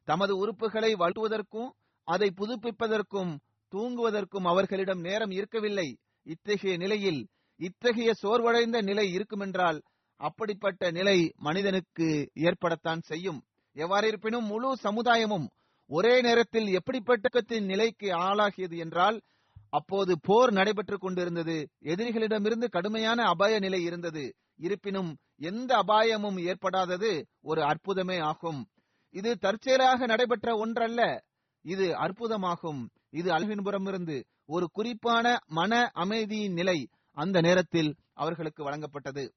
தமது உறுப்புகளை வலுவதற்கும் அதை புதுப்பிப்பதற்கும் தூங்குவதற்கும் அவர்களிடம் நேரம் இருக்கவில்லை. இத்தகைய நிலையில் இத்தகைய சோர்வடைந்த நிலை இருக்குமென்றால் அப்படிப்பட்ட நிலை மனிதனுக்கு ஏற்படத்தான் செய்யும். எவ்வாறு இருப்பினும் முழு சமுதாயமும் ஒரே நேரத்தில் எப்படிப்பட்ட நிலைக்கு ஆளாகியது என்றால் அப்போது போர் நடைபெற்றுக் கொண்டிருந்தது. எதிரிகளிடமிருந்து கடுமையான அபாய நிலை இருந்தது. இருப்பினும் எந்த அபாயமும் ஏற்படாதது ஒரு அற்புதமே ஆகும். இது தற்செயலாக நடைபெற்ற ஒன்றல்ல. இது அற்புதமாகும். இது அல்வின்புறமிருந்து ஒரு குறிப்பான மன அமைதியின் நிலை அந்த நேரத்தில் அவர்களுக்கு வழங்கப்பட்டது.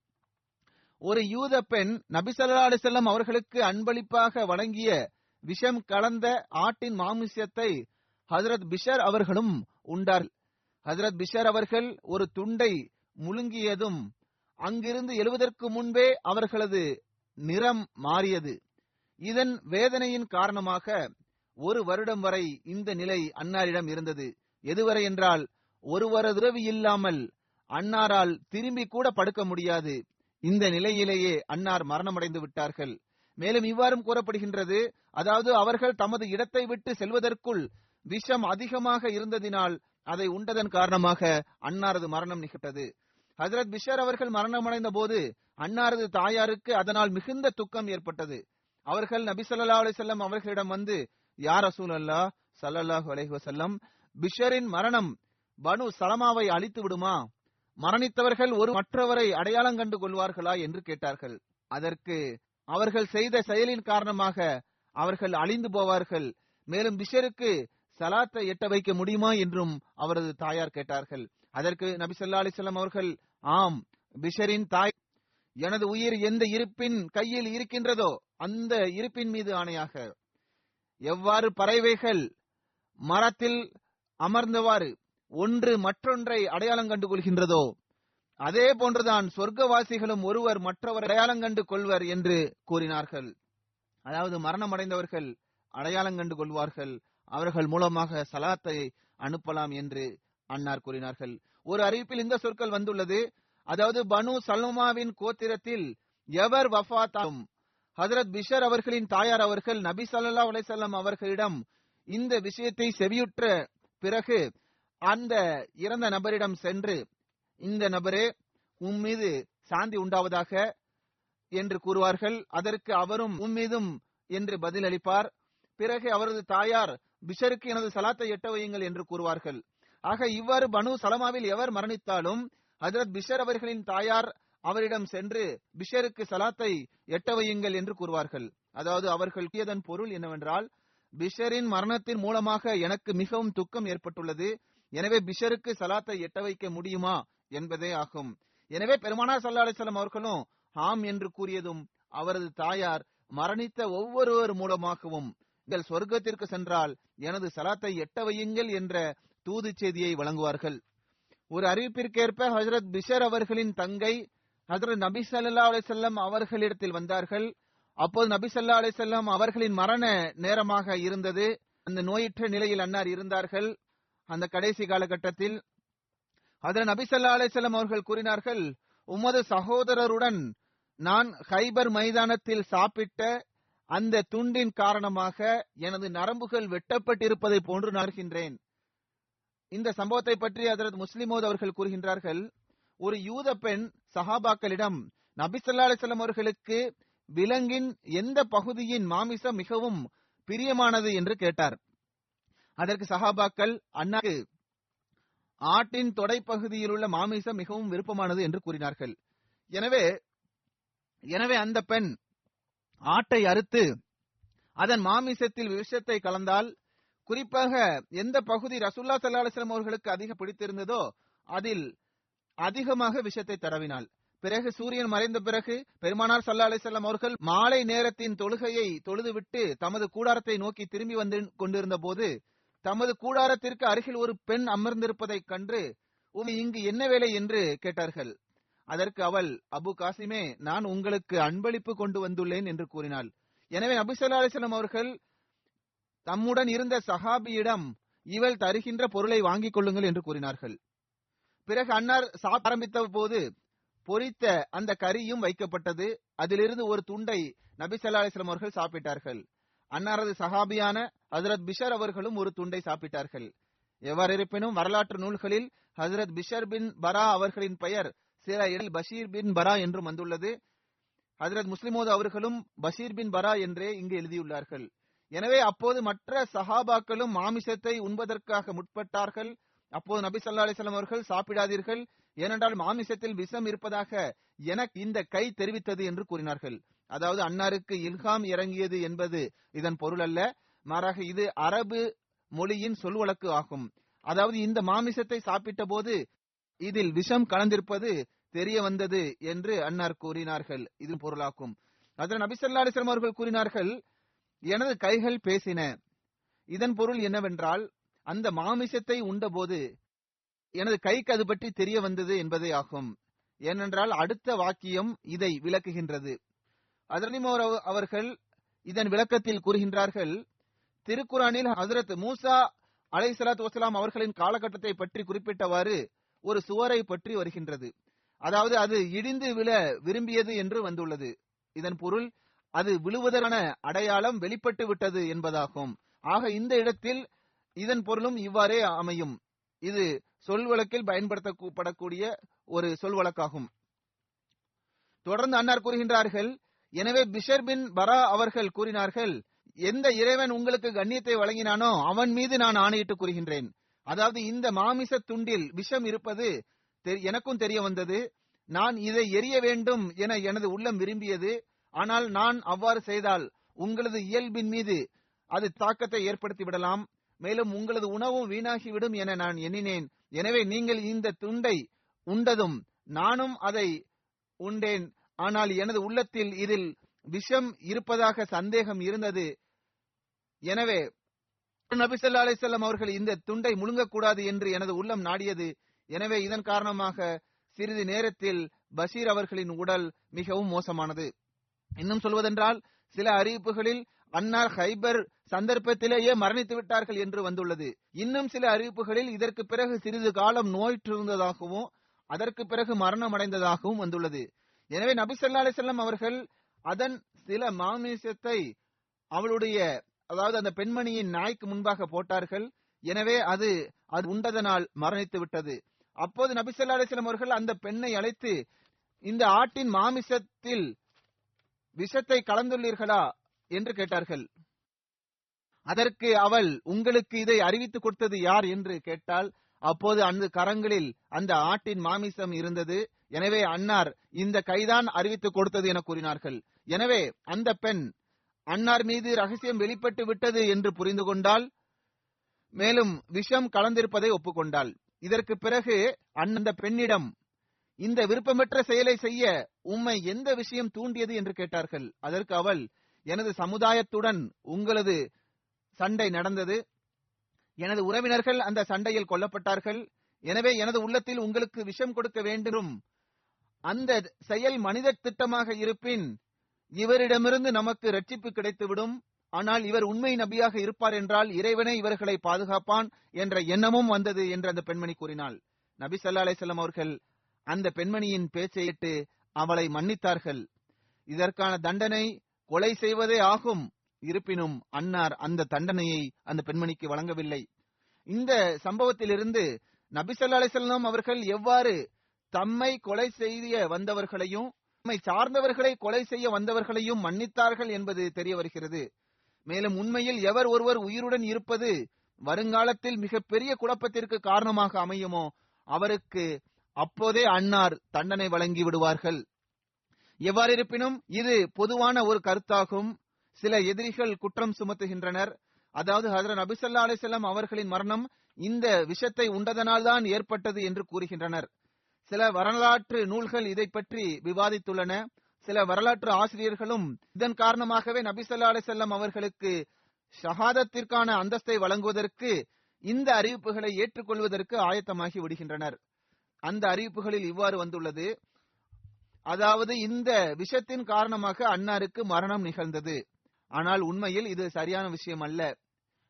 ஒரு யூத பெண் நபிசல்லா அலிசல்லம் அவர்களுக்கு அன்பளிப்பாக வழங்கிய விஷம் கலந்த ஆட்டின் மாமிசத்தை ஹசரத் பிஷர் அவர்களும் உண்டார். ஹசரத் பிஷர் அவர்கள் ஒரு துண்டை முழுங்கியதும் அங்கிருந்து எழுவதற்கு முன்பே அவர்களது நிறம் மாறியது. இதன் வேதனையின் காரணமாக ஒரு வருடம் வரை இந்த நிலை அன்னாரிடம் இருந்தது. எதுவரை என்றால் ஒருவரது உதவி இல்லாமல் அன்னாரால் திரும்பி கூட படுக்க முடியாது. இந்த நிலையிலேயே அன்னார் மரணமடைந்து விட்டார்கள். மேலும் இவ்வாறும் கூறப்படுகின்றது. அதாவது அவர்கள் தமது இடத்தை விட்டு செல்வதற்குள் விஷம் அதிகமாக இருந்ததினால் அதை உண்டதன் காரணமாக அன்னாரது மரணம் நிகழ்ந்தது. ஹசரத் பிஷர் அவர்கள் மரணமடைந்த போது அன்னாரது தாயாருக்கு அதனால் மிகுந்த துக்கம் ஏற்பட்டது. அவர்கள் நபி ஸல்லல்லாஹு அலிசல்லம் அவர்களிடம் வந்து யார் அசூல் அல்லா சல்லல்லாஹு அலைஹி பிஷரின் மரணம் பனு சலமாவை அழித்து விடுமா? மரணித்தவர்கள் ஒரு மற்றவரை அடையாளம் கண்டு கொள்வார்களா? என்று கேட்டார்கள். அதற்கு அவர்கள் செய்த செயலின் காரணமாக அவர்கள் அழிந்து போவார்கள். மேலும் பிஷருக்கு சலாத்தை எட்ட வைக்க முடியுமா என்றும் அவரது தாயார் கேட்டார்கள். அதற்கு நபிசல்லா அலிசல்லாம் அவர்கள் ஆம் பிஷரின் தாய் எனது உயிர் எந்த இருப்பின் கையில் இருக்கின்றதோ அந்த இருப்பின் மீது ஆணையாக. எவ்வாறு பறவைகள் மரத்தில் அமர்ந்தவாறு ஒன்று மற்றொன்றை அடையாளம் கண்டு கொள்கின்றதோ அதே போன்றுதான் சொர்க்கவாசிகளும் ஒருவர் மற்றவர் அடையாளம் கண்டு கொள்வர் என்று கூறினார்கள். அதாவது மரணம் அடைந்தவர்கள் அடையாளம் கண்டு கொள்வார்கள். அவர்கள் மூலமாக சலாத்தை அனுப்பலாம் என்று அன்னார் கூறினார்கள். ஒரு அறிவிப்பில் இந்த சொற்கள் வந்துள்ளது. அதாவது பனு சல்மாவின் கோத்திரத்தில் எவர் வஃபாத்தாலும் ஹதரத் பிஷர் அவர்களின் தாயார் அவர்கள் நபி சல்லா அலைஹி அவர்களிடம் இந்த விஷயத்தை செவியுற்ற பிறகு அந்த இறந்த நபரிடம் சென்று இந்த நபரே உன் மீது சாந்தி உண்டாவதாக என்று கூறுவார்கள். அதற்கு அவரும் உன் மீதும் என்று பதில் அளிப்பார் பிறகு அவரது தாயார் பிஷருக்கு எனது சலாத்தை எட்ட வையுங்கள் என்று கூறுவார்கள். ஆக இவ்வாறு பனு சலமாவில் எவர் மரணித்தாலும் ஹஜரத் பிஷர் அவர்களின் தாயார் அவரிடம் சென்று பிஷருக்கு சலாத்தை எட்ட வையுங்கள் என்று கூறுவார்கள். அதாவது அவர்கள் கூறியதன் பொருள் என்னவென்றால் பிஷரின் மரணத்தின் மூலமாக எனக்கு மிகவும் துக்கம் ஏற்பட்டுள்ளது. எனவே பிஷருக்கு சலாத்தை எட்ட வைக்க முடியுமா என்பதே ஆகும். எனவே பெருமானார் சல்லா அலிசல்லாம் அவர்களும் ஆம் என்று கூறியதும் அவரது தாயார் மரணித்த ஒவ்வொருவர் மூலமாகவும் நீங்கள் சொர்க்கத்திற்கு சென்றால் எனது சலாத்தை எட்ட வையுங்கள் என்ற தூது செய்தியை வழங்குவார்கள். ஒரு அறிவிப்பிற்கேற்ப ஹசரத் பிஷர் அவர்களின் தங்கை ஹசரத் நபி சல்லா அலிசல்லாம் அவர்களிடத்தில் வந்தார்கள். அப்போது நபி சல்லா அலிசல்லாம் அவர்களின் மரண நேரமாக இருந்தது. அந்த நோயற்ற நிலையில் அன்னார் இருந்தார்கள். அந்த கடைசி காலகட்டத்தில் அதில் நபி சல்லா அலிசல்லாம் அவர்கள் கூறினார்கள் உமது சகோதரருடன் நான் ஹைபர் மைதானத்தில் சாப்பிட்ட அந்த துண்டின் காரணமாக எனது நரம்புகள் வெட்டப்பட்டிருப்பதை போன்று நார்கின்றேன் இந்த சம்பவத்தை பற்றி அதரது முஸ்லிமோத் அவர்கள் கூறுகின்றார்கள் ஒரு யூத பெண் சஹாபாக்களிடம் நபி சொல்லா அவர்களுக்கு விலங்கின் எந்த பகுதியின் மாமிசம் மிகவும் பிரியமானது என்று கேட்டார். அதற்கு சஹாபாக்கள் அண்ணாக்கு ஆட்டின் தொடைப்பகுதியில் உள்ள மாமிசம் மிகவும் விருப்பமானது என்று கூறினார்கள். எனவே எனவே அந்த பெண் ஆட்டை அறுத்து அதன் மாமிசத்தில் விஷத்தை கலந்தால் குறிப்பாக எந்த பகுதி ரசுல்லா சல்லா அலிஸ்லாம் அவர்களுக்கு அதிக பிடித்திருந்ததோ அதில் அதிகமாக விஷத்தை தடவினாள். பிறகு சூரியன் மறைந்த பிறகு பெருமானார் சல்லா அலிசல்லாம் அவர்கள் மாலை நேரத்தின் தொழுகையை தொழுதுவிட்டு தமது கூடாரத்தை நோக்கி திரும்பி வந்து கொண்டிருந்த போது தமது கூடாரத்திற்கு அருகில் ஒரு பெண் அமர்ந்திருப்பதைக் கண்டு உம் இங்கு என்ன வேலை? என்று கேட்டார்கள். அதற்கு அவள் அபு காசிமே நான் உங்களுக்கு அன்பளிப்பு கொண்டு வந்துள்ளேன் என்று கூறினாள். எனவே நபிசல்லா அலிஸ்லாம் அவர்கள் தம்முடன் இருந்த சஹாபியிடம் இவள் தருகின்ற பொருளை வாங்கிக் கொள்ளுங்கள் என்று கூறினார்கள். பிறகு அன்னார் சாப்பிட ஆரம்பித்த போது பொரித்த அந்த கறியும் வைக்கப்பட்டது. அதிலிருந்து ஒரு துண்டை நபி சல்லா அலிஸ்லாம் அவர்கள் சாப்பிட்டார்கள். அன்னாரது சஹாபியான ஹசரத் பிஷர் அவர்களும் ஒரு துண்டை சாப்பிட்டார்கள். எவ்வாறு இருப்பினும் வரலாற்று நூல்களில் ஹசரத் பிஷர் பின் பரா அவர்களின் பெயர் சில இடத்தில் பஷீர் பின் பரா என்றும் வந்துள்ளது. ஹசரத் முஸ்லிமோது அவர்களும் பஷீர் பின் பரா என்றே இங்கு எழுதியுள்ளார்கள். எனவே அப்போது மற்ற சஹாபாக்களும் மாமிசத்தை உண்பதற்காக முற்பட்டார்கள். அப்போது நபி சல்லா அலிஸ்லாம் அவர்கள் சாப்பிடாதீர்கள். ஏனென்றால் மாமிசத்தில் விஷம் இருப்பதாக எனக்கு இந்த கை தெரிவித்தது என்று கூறினார்கள். அதாவது அன்னாருக்கு இல்ஹாம் இறங்கியது என்பது இதன் பொருள் அல்ல மாறாக இது அரபு மொழியின் சொல் வழக்கு ஆகும். அதாவது இந்த மாமிசத்தை சாப்பிட்ட போது இதில் விஷம் கலந்திருப்பது தெரிய வந்தது என்று அன்னார் கூறினார்கள். இது பொருளாக்கும் அதில் நபிசல்லா அலிஸ்லாம் அவர்கள் கூறினார்கள் எனது கைகள் பேசின. இதன் பொருள் என்னவென்றால் அந்த மாமிசத்தை உண்டபோது எனது கைக்கு அது பற்றி தெரிய வந்தது என்பதே ஆகும். ஏனென்றால் அடுத்த வாக்கியம் இதை விளக்குகின்றது. அதர்னிமோர் அவர்கள் இதன் விளக்கத்தில் கூறுகின்றார்கள் திருக்குறானில் ஹசரத் மூசா அலை சலாத் வசலாம் அவர்களின் காலகட்டத்தை பற்றி குறிப்பிட்டவாறு ஒரு சுவரை பற்றி வருகின்றது. அதாவது அது இடிந்து விழ விரும்பியது என்று வந்துள்ளது. இதன் பொருள் அது விழுவதற்கான அடையாளம் வெளிப்பட்டு விட்டது என்பதாகும். ஆக இந்த இடத்தில் இதன் பொருளும் இவ்வாறே அமையும். இது சொல் வழக்கில் பயன்படுத்தப்படக்கூடிய ஒரு சொல் வழக்காகும். தொடர்ந்து அன்னார் கூறுகின்றார்கள் எனவே பிஷர் பின் பரா அவர்கள் கூறினார்கள் எந்த இறைவன் உங்களுக்கு கண்ணியத்தை வழங்கினானோ அவன் மீது நான் ஆணையிட்டு கூறுகின்றேன். அதாவது இந்த மாமிச துண்டில் விஷம் இருப்பது எனக்கும் தெரிய வந்தது. நான் இதை எரிய வேண்டும் என எனது உள்ளம் விரும்பியது. ஆனால் நான் அவ்வாறு செய்தால் உங்களது இயல்பின் மீது அது தாக்கத்தை ஏற்படுத்தி விடலாம். மேலும் உங்களது உணவும் வீணாகிவிடும் என நான் எண்ணினேன். எனவே நீங்கள் இந்த துண்டை உண்டதும் நானும் அதை உண்டேன். ஆனால் எனது உள்ளத்தில் இதில் விஷம் இருப்பதாக சந்தேகம் இருந்தது. எனவே நபி சொல்லா அலிசல்லாம் அவர்கள் இந்த துண்டை முழுங்கக்கூடாது என்று எனது உள்ளம் நாடியது. எனவே இதன் காரணமாக சிறிது நேரத்தில் பஷீர் அவர்களின் உடல் மிகவும் மோசமானது. இன்னும் சொல்வதென்றால் சில அறிவிப்புகளில் அன்னார் ஹைபர் சந்தர்ப்பத்திலேயே மரணித்து விட்டார்கள் என்று வந்துள்ளது. இன்னும் சில அறிவிப்புகளில் இதற்கு பிறகு சிறிது காலம் நோயிற்றிருந்ததாகவும் அதற்கு பிறகு மரணம் அடைந்ததாகவும் வந்துள்ளது. எனவே நபி சொல்லா அலிசல்லாம் அவர்கள் அதன் சில மாமிசத்தை அவளுடைய அதாவது அந்த பெண்மணியின் நாய்க்கு முன்பாக போட்டார்கள். எனவே அது அது உண்டதனால் மரணித்து விட்டது. அப்போது நபிசல்லா அலிஸ்லாம் அவர்கள் அந்த பெண்ணை அழைத்து இந்த ஆட்டின் மாமிசத்தில் விஷத்தை கலந்துள்ளீர்களா? என்று கேட்டார்கள். அதற்கு அவள் உங்களுக்கு இதை அறிவித்துக் கொடுத்தது யார்? என்று கேட்டால் அப்போது அந்த கரங்களில் அந்த ஆட்டின் மாமிசம் இருந்தது. எனவே அன்னார் இந்த கைதான் அறிவித்துக் கொடுத்தது என கூறினார்கள். எனவே அந்த பெண் அன்னார் மீது ரகசியம் வெளிப்பட்டு விட்டது என்று புரிந்து கொண்டால் மேலும் விஷம் கலந்திருப்பதை ஒப்புக்கொண்டாள். இதற்கு பிறகு அந்த பெண்ணிடம் இந்த விருப்பமற்ற செயலை செய்ய உம்மை எந்த விஷயம் தூண்டியது என்று கேட்டார்கள். அதற்கு அவள் எனது சமுதாயத்துடன் உங்களது சண்டை நடந்தது. எனது உறவினர்கள் அந்த சண்டையில் கொல்லப்பட்டார்கள். எனவே எனது உள்ளத்தில் உங்களுக்கு விஷம் கொடுக்க வேண்டும். அந்த செயல் மனித திட்டமாக இருப்பின் இவரிடமிருந்து நமக்கு ரட்சிப்பு கிடைத்துவிடும். ஆனால் இவர் உண்மை நபியாக இருப்பார் என்றால் இறைவனே இவர்களை பாதுகாப்பான் என்ற எண்ணமும் வந்தது என்று அந்த பெண்மணி கூறினாள். நபி சல்லா அலிசல்லாம் அவர்கள் அந்த பெண்மணியின் பேச்சையிட்டு அவளை மன்னித்தார்கள். இதற்கான தண்டனை கொலை செய்வதே ஆகும். இருப்பினும் அன்னார் அந்த தண்டனையை அந்த பெண்மணிக்கு வழங்கவில்லை. இந்த சம்பவத்திலிருந்து நபி சல்லா அலிசல்லாம் அவர்கள் எவ்வாறு தம்மை கொலை செய்ய வந்தவர்களையும் தம்மை சார்ந்தவர்களை கொலை செய்ய வந்தவர்களையும் மன்னித்தார்கள் என்பது தெரிய வருகிறது. மேலும் உண்மையில் எவர் ஒருவர் உயிருடன் இருப்பது வருங்காலத்தில் மிகப்பெரிய குழப்பத்திற்கு காரணமாக அமையுமோ அவருக்கு அப்போதே அன்னார் தண்டனை வழங்கி விடுவார்கள். எவ்வாறு இருப்பினும் இது பொதுவான ஒரு கருத்தாகும். சில எதிரிகள் குற்றம் சுமத்துகின்றனர். அதாவது ஹசரத் நபிசல்லா அலிசல்லாம் அவர்களின் மரணம் இந்த விஷத்தை உண்டதனால் தான் ஏற்பட்டது என்று கூறுகின்றனர். சில வரலாற்று நூல்கள் இதை பற்றி விவாதித்துள்ளன. சில வரலாற்று ஆசிரியர்களும் இதன் காரணமாகவே நபிசல்லா அலிசல்லாம் அவர்களுக்கு ஷஹாதத்திற்கான அந்தஸ்தை வழங்குவதற்கு இந்த அறிவிப்புகளை ஏற்றுக்கொள்வதற்கு ஆயத்தமாகி விடுகின்றனர். அந்த அறிவிப்புகளில் இவ்வாறு வந்துள்ளது. அதாவது இந்த விஷயத்தின் காரணமாக அன்னாருக்கு மரணம் நிகழ்ந்தது. ஆனால் உண்மையில் இது சரியான விஷயம் அல்ல.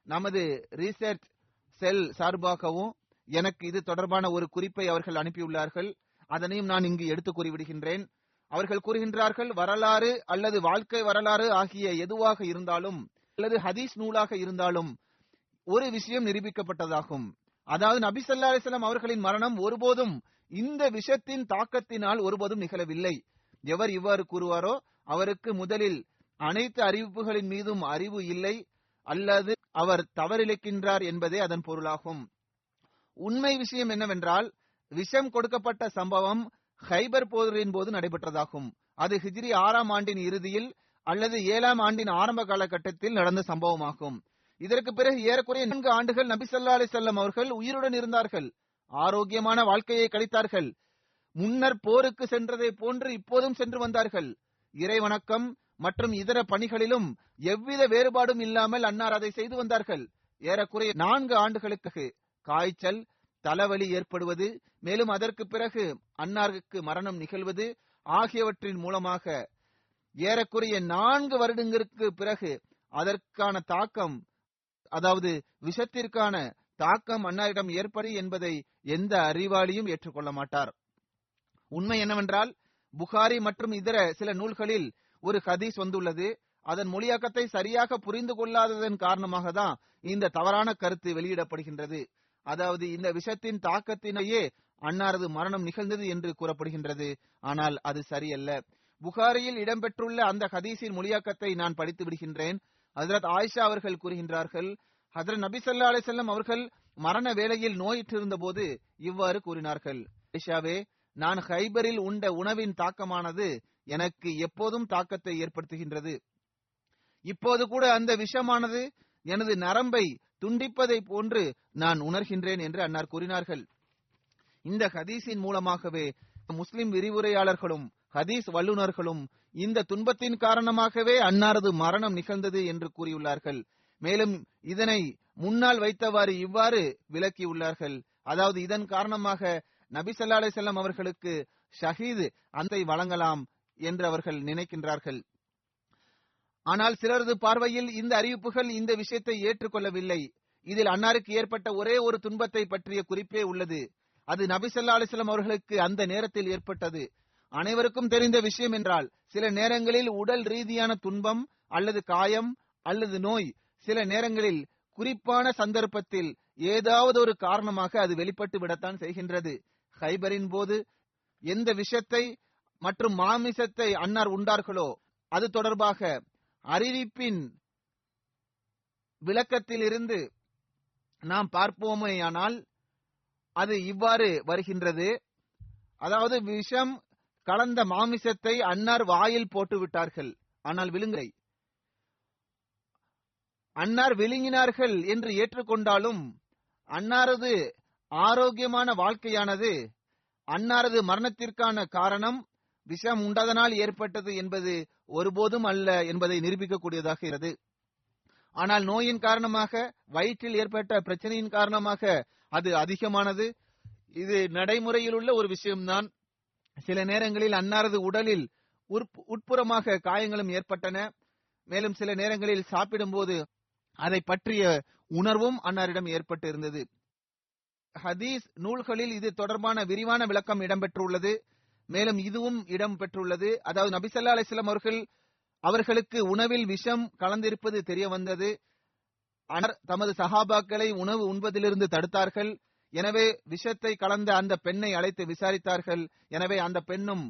நமது ரீசர்ச் செல் சார்பாகவும் எனக்கு இது தொடர்பான ஒரு குறிப்பை அவர்கள் அனுப்பியுள்ளார்கள். அதனையும் நான் இங்கு எடுத்து கூறிவிடுகின்றேன். அவர்கள் கூறுகின்றார்கள் வரலாறு அல்லது வாழ்க்கை வரலாறு ஆகிய எதுவாக இருந்தாலும் அல்லது ஹதீஸ் நூலாக இருந்தாலும் ஒரு விஷயம் நிரூபிக்கப்பட்டதாகும். அதாவது நபி சல்லா அலிஸ்லாம் அவர்களின் மரணம் ஒருபோதும் இந்த விஷத்தின் தாக்கத்தினால் ஒருபோதும் நிகழவில்லை. எவர் இவ்வாறு கூறுவாரோ? அவருக்கு முதலில் அனைத்து அறிவிப்புகளின் மீதும் அறிவு இல்லை அல்லது அவர் தவறிழைக்கின்றார் என்பதே அதன் பொருளாகும். உண்மை விஷயம் என்னவென்றால் விஷம் கொடுக்கப்பட்ட சம்பவம் ஹைபர் போரின் போது நடைபெற்றதாகும். அது ஹிஜ்ரி ஆறாம் ஆண்டின் இறுதியில் அல்லது ஏழாம் ஆண்டின் ஆரம்ப காலகட்டத்தில் நடந்த சம்பவமாகும். இதற்கு பிறகு ஏறக்குறைய நான்கு ஆண்டுகள் நபி சொல்லா அலி செல்லம் அவர்கள் உயிருடன் இருந்தார்கள். ஆரோக்கியமான வாழ்க்கையை கழித்தார்கள். முன்னர் போருக்கு சென்றதை போன்று இப்போதும் சென்று வந்தார்கள். இறை வணக்கம் மற்றும் இதர பணிகளிலும் எவ்வித வேறுபாடும் இல்லாமல் அன்னார் அதை செய்து வந்தார்கள். ஏறக்குறைய நான்கு ஆண்டுகளுக்கு காய்ச்சல் தலைவலி ஏற்படுவது மேலும் அதற்கு பிறகு அன்னாருக்கு மரணம் நிகழ்வது ஆகியவற்றின் மூலமாக ஏறக்குறைய நான்கு வருடங்களுக்கு பிறகு அதற்கான தாக்கம் அதாவது விஷத்திற்கான தாக்கம் அன்னாரிடம் ஏற்படு என்பதை எந்த அறிவாளியும் ஏற்றுக்கொள்ள மாட்டார். உண்மை என்னவென்றால் புகாரி மற்றும் இதர சில நூல்களில் ஒரு ஹதீஸ் வந்துள்ளது. அதன் மொழியாக்கத்தை சரியாக புரிந்து கொள்ளாததன் காரணமாக தான் இந்த தவறான கருத்து வெளியிடப்படுகின்றது. அதாவது இந்த விஷத்தின் தாக்கத்தினையே அன்னாரது மரணம் நிகழ்ந்தது என்று கூறப்படுகின்றது. ஆனால் அது சரியல்ல. புகாரியில் இடம்பெற்றுள்ள அந்த ஹதீஸின் மொழியாக்கத்தை நான் படித்து விடுகின்றேன். ஹசரத் ஆயிஷா அவர்கள் கூறுகின்றார்கள் ஹசரத் நபி சல்லா அலிசல்லம் அவர்கள் மரண வேளையில் நோயிற்றிருந்த போது இவ்வாறு கூறினார்கள். ஆயிஷாவே நான் ஹைபரில் உண்ட உணவின் தாக்கமானது எனக்கு எப்போதும் தாக்கத்தை ஏற்படுத்துகின்றது. இப்போது கூட அந்த விஷமானது எனது நரம்பை துண்டிப்பதை போன்று நான் உணர்கின்றேன் என்று அன்னார் கூறினார்கள். இந்த ஹதீஸின் மூலமாகவே முஸ்லிம் விரிவுரையாளர்களும் ஹதீஸ் வல்லுநர்களும் இந்த துன்பத்தின் காரணமாகவே அன்னாரது மரணம் நிகழ்ந்தது என்று கூறியுள்ளார்கள். மேலும் இதனை முன்னால் வைத்தவாறு இவ்வாறு விளக்கியுள்ளார்கள். அதாவது இதன் காரணமாக நபி சல்லா அலி செல்லம் அவர்களுக்கு ஷஹீது அந்த வழங்கலாம் என்று அவர்கள் நினைக்கின்றார்கள். ஆனால் சிலரது பார்வையில் இந்த அறிவிப்புகள் இந்த விஷயத்தை ஏற்றுக்கொள்ளவில்லை. இதில் அன்னாருக்கு ஏற்பட்ட ஒரே ஒரு துன்பத்தை பற்றிய குறிப்பே உள்ளது. அது நபிசல்லா அலிஸ்லாம் அவர்களுக்கு அந்த நேரத்தில் ஏற்பட்டது. அனைவருக்கும் தெரிந்த விஷயம் என்றால் சில நேரங்களில் உடல் ரீதியான துன்பம் அல்லது காயம் அல்லது நோய் சில நேரங்களில் குறிப்பான சந்தர்ப்பத்தில் ஏதாவது ஒரு காரணமாக அது வெளிப்பட்டு விடத்தான் செய்கின்றது. ஹைபரின் போது எந்த விஷத்தை மற்றும் மாமிசத்தை அன்னார் உண்டார்களோ அது தொடர்பாக அறிவிப்பின் விளக்கத்திலிருந்து நாம் பார்ப்போமேயானால் அது இவ்வாறு வருகின்றது. அதாவது விஷம் கலந்த மாமிசத்தை அன்னார் வாயில் போட்டு விட்டார்கள். ஆனால் விழுங்கை அன்னார் விழுங்கினார்கள் என்று ஏற்றுக்கொண்டாலும் அன்னாரது ஆரோக்கியமான வாழ்க்கையானது அன்னாரது மரணத்திற்கான காரணம் விஷம் உண்டதனால் ஏற்பட்டது என்பது ஒருபோதும் அல்ல என்பதை நிரூபிக்கக்கூடியதாக இருக்கிறது ஆனால் நோயின் காரணமாக வயிற்றில் ஏற்பட்ட பிரச்சனையின் காரணமாக அது அதிகமானது. இது நடைமுறையில் உள்ள ஒரு விஷயம்தான். சில நேரங்களில் அன்னாரது உடலில் உட்பு- உட்புறமாக காயங்களும் ஏற்பட்டன. மேலும் சில நேரங்களில் சாப்பிடும்போது அதை பற்றிய உணர்வும் அன்னாரிடம் ஏற்பட்டு இருந்தது ஹதீஸ் நூல்களில் இது தொடர்பான விரிவான விளக்கம் இடம்பெற்றுள்ளது. மேலும் இதுவும் இடம் பெற்றுள்ளது. அதாவது நபிசல்லா அலிஸ்லாம் அவர்கள் அவர்களுக்கு உணவில் விஷம் கலந்திருப்பது தெரிய வந்தது. அனர் தமது சஹாபாக்களை உணவு உண்பதிலிருந்து தடுத்தார்கள். எனவே விஷத்தை கலந்த அந்த பெண்ணை அழைத்து விசாரித்தார்கள். எனவே அந்த பெண்ணும்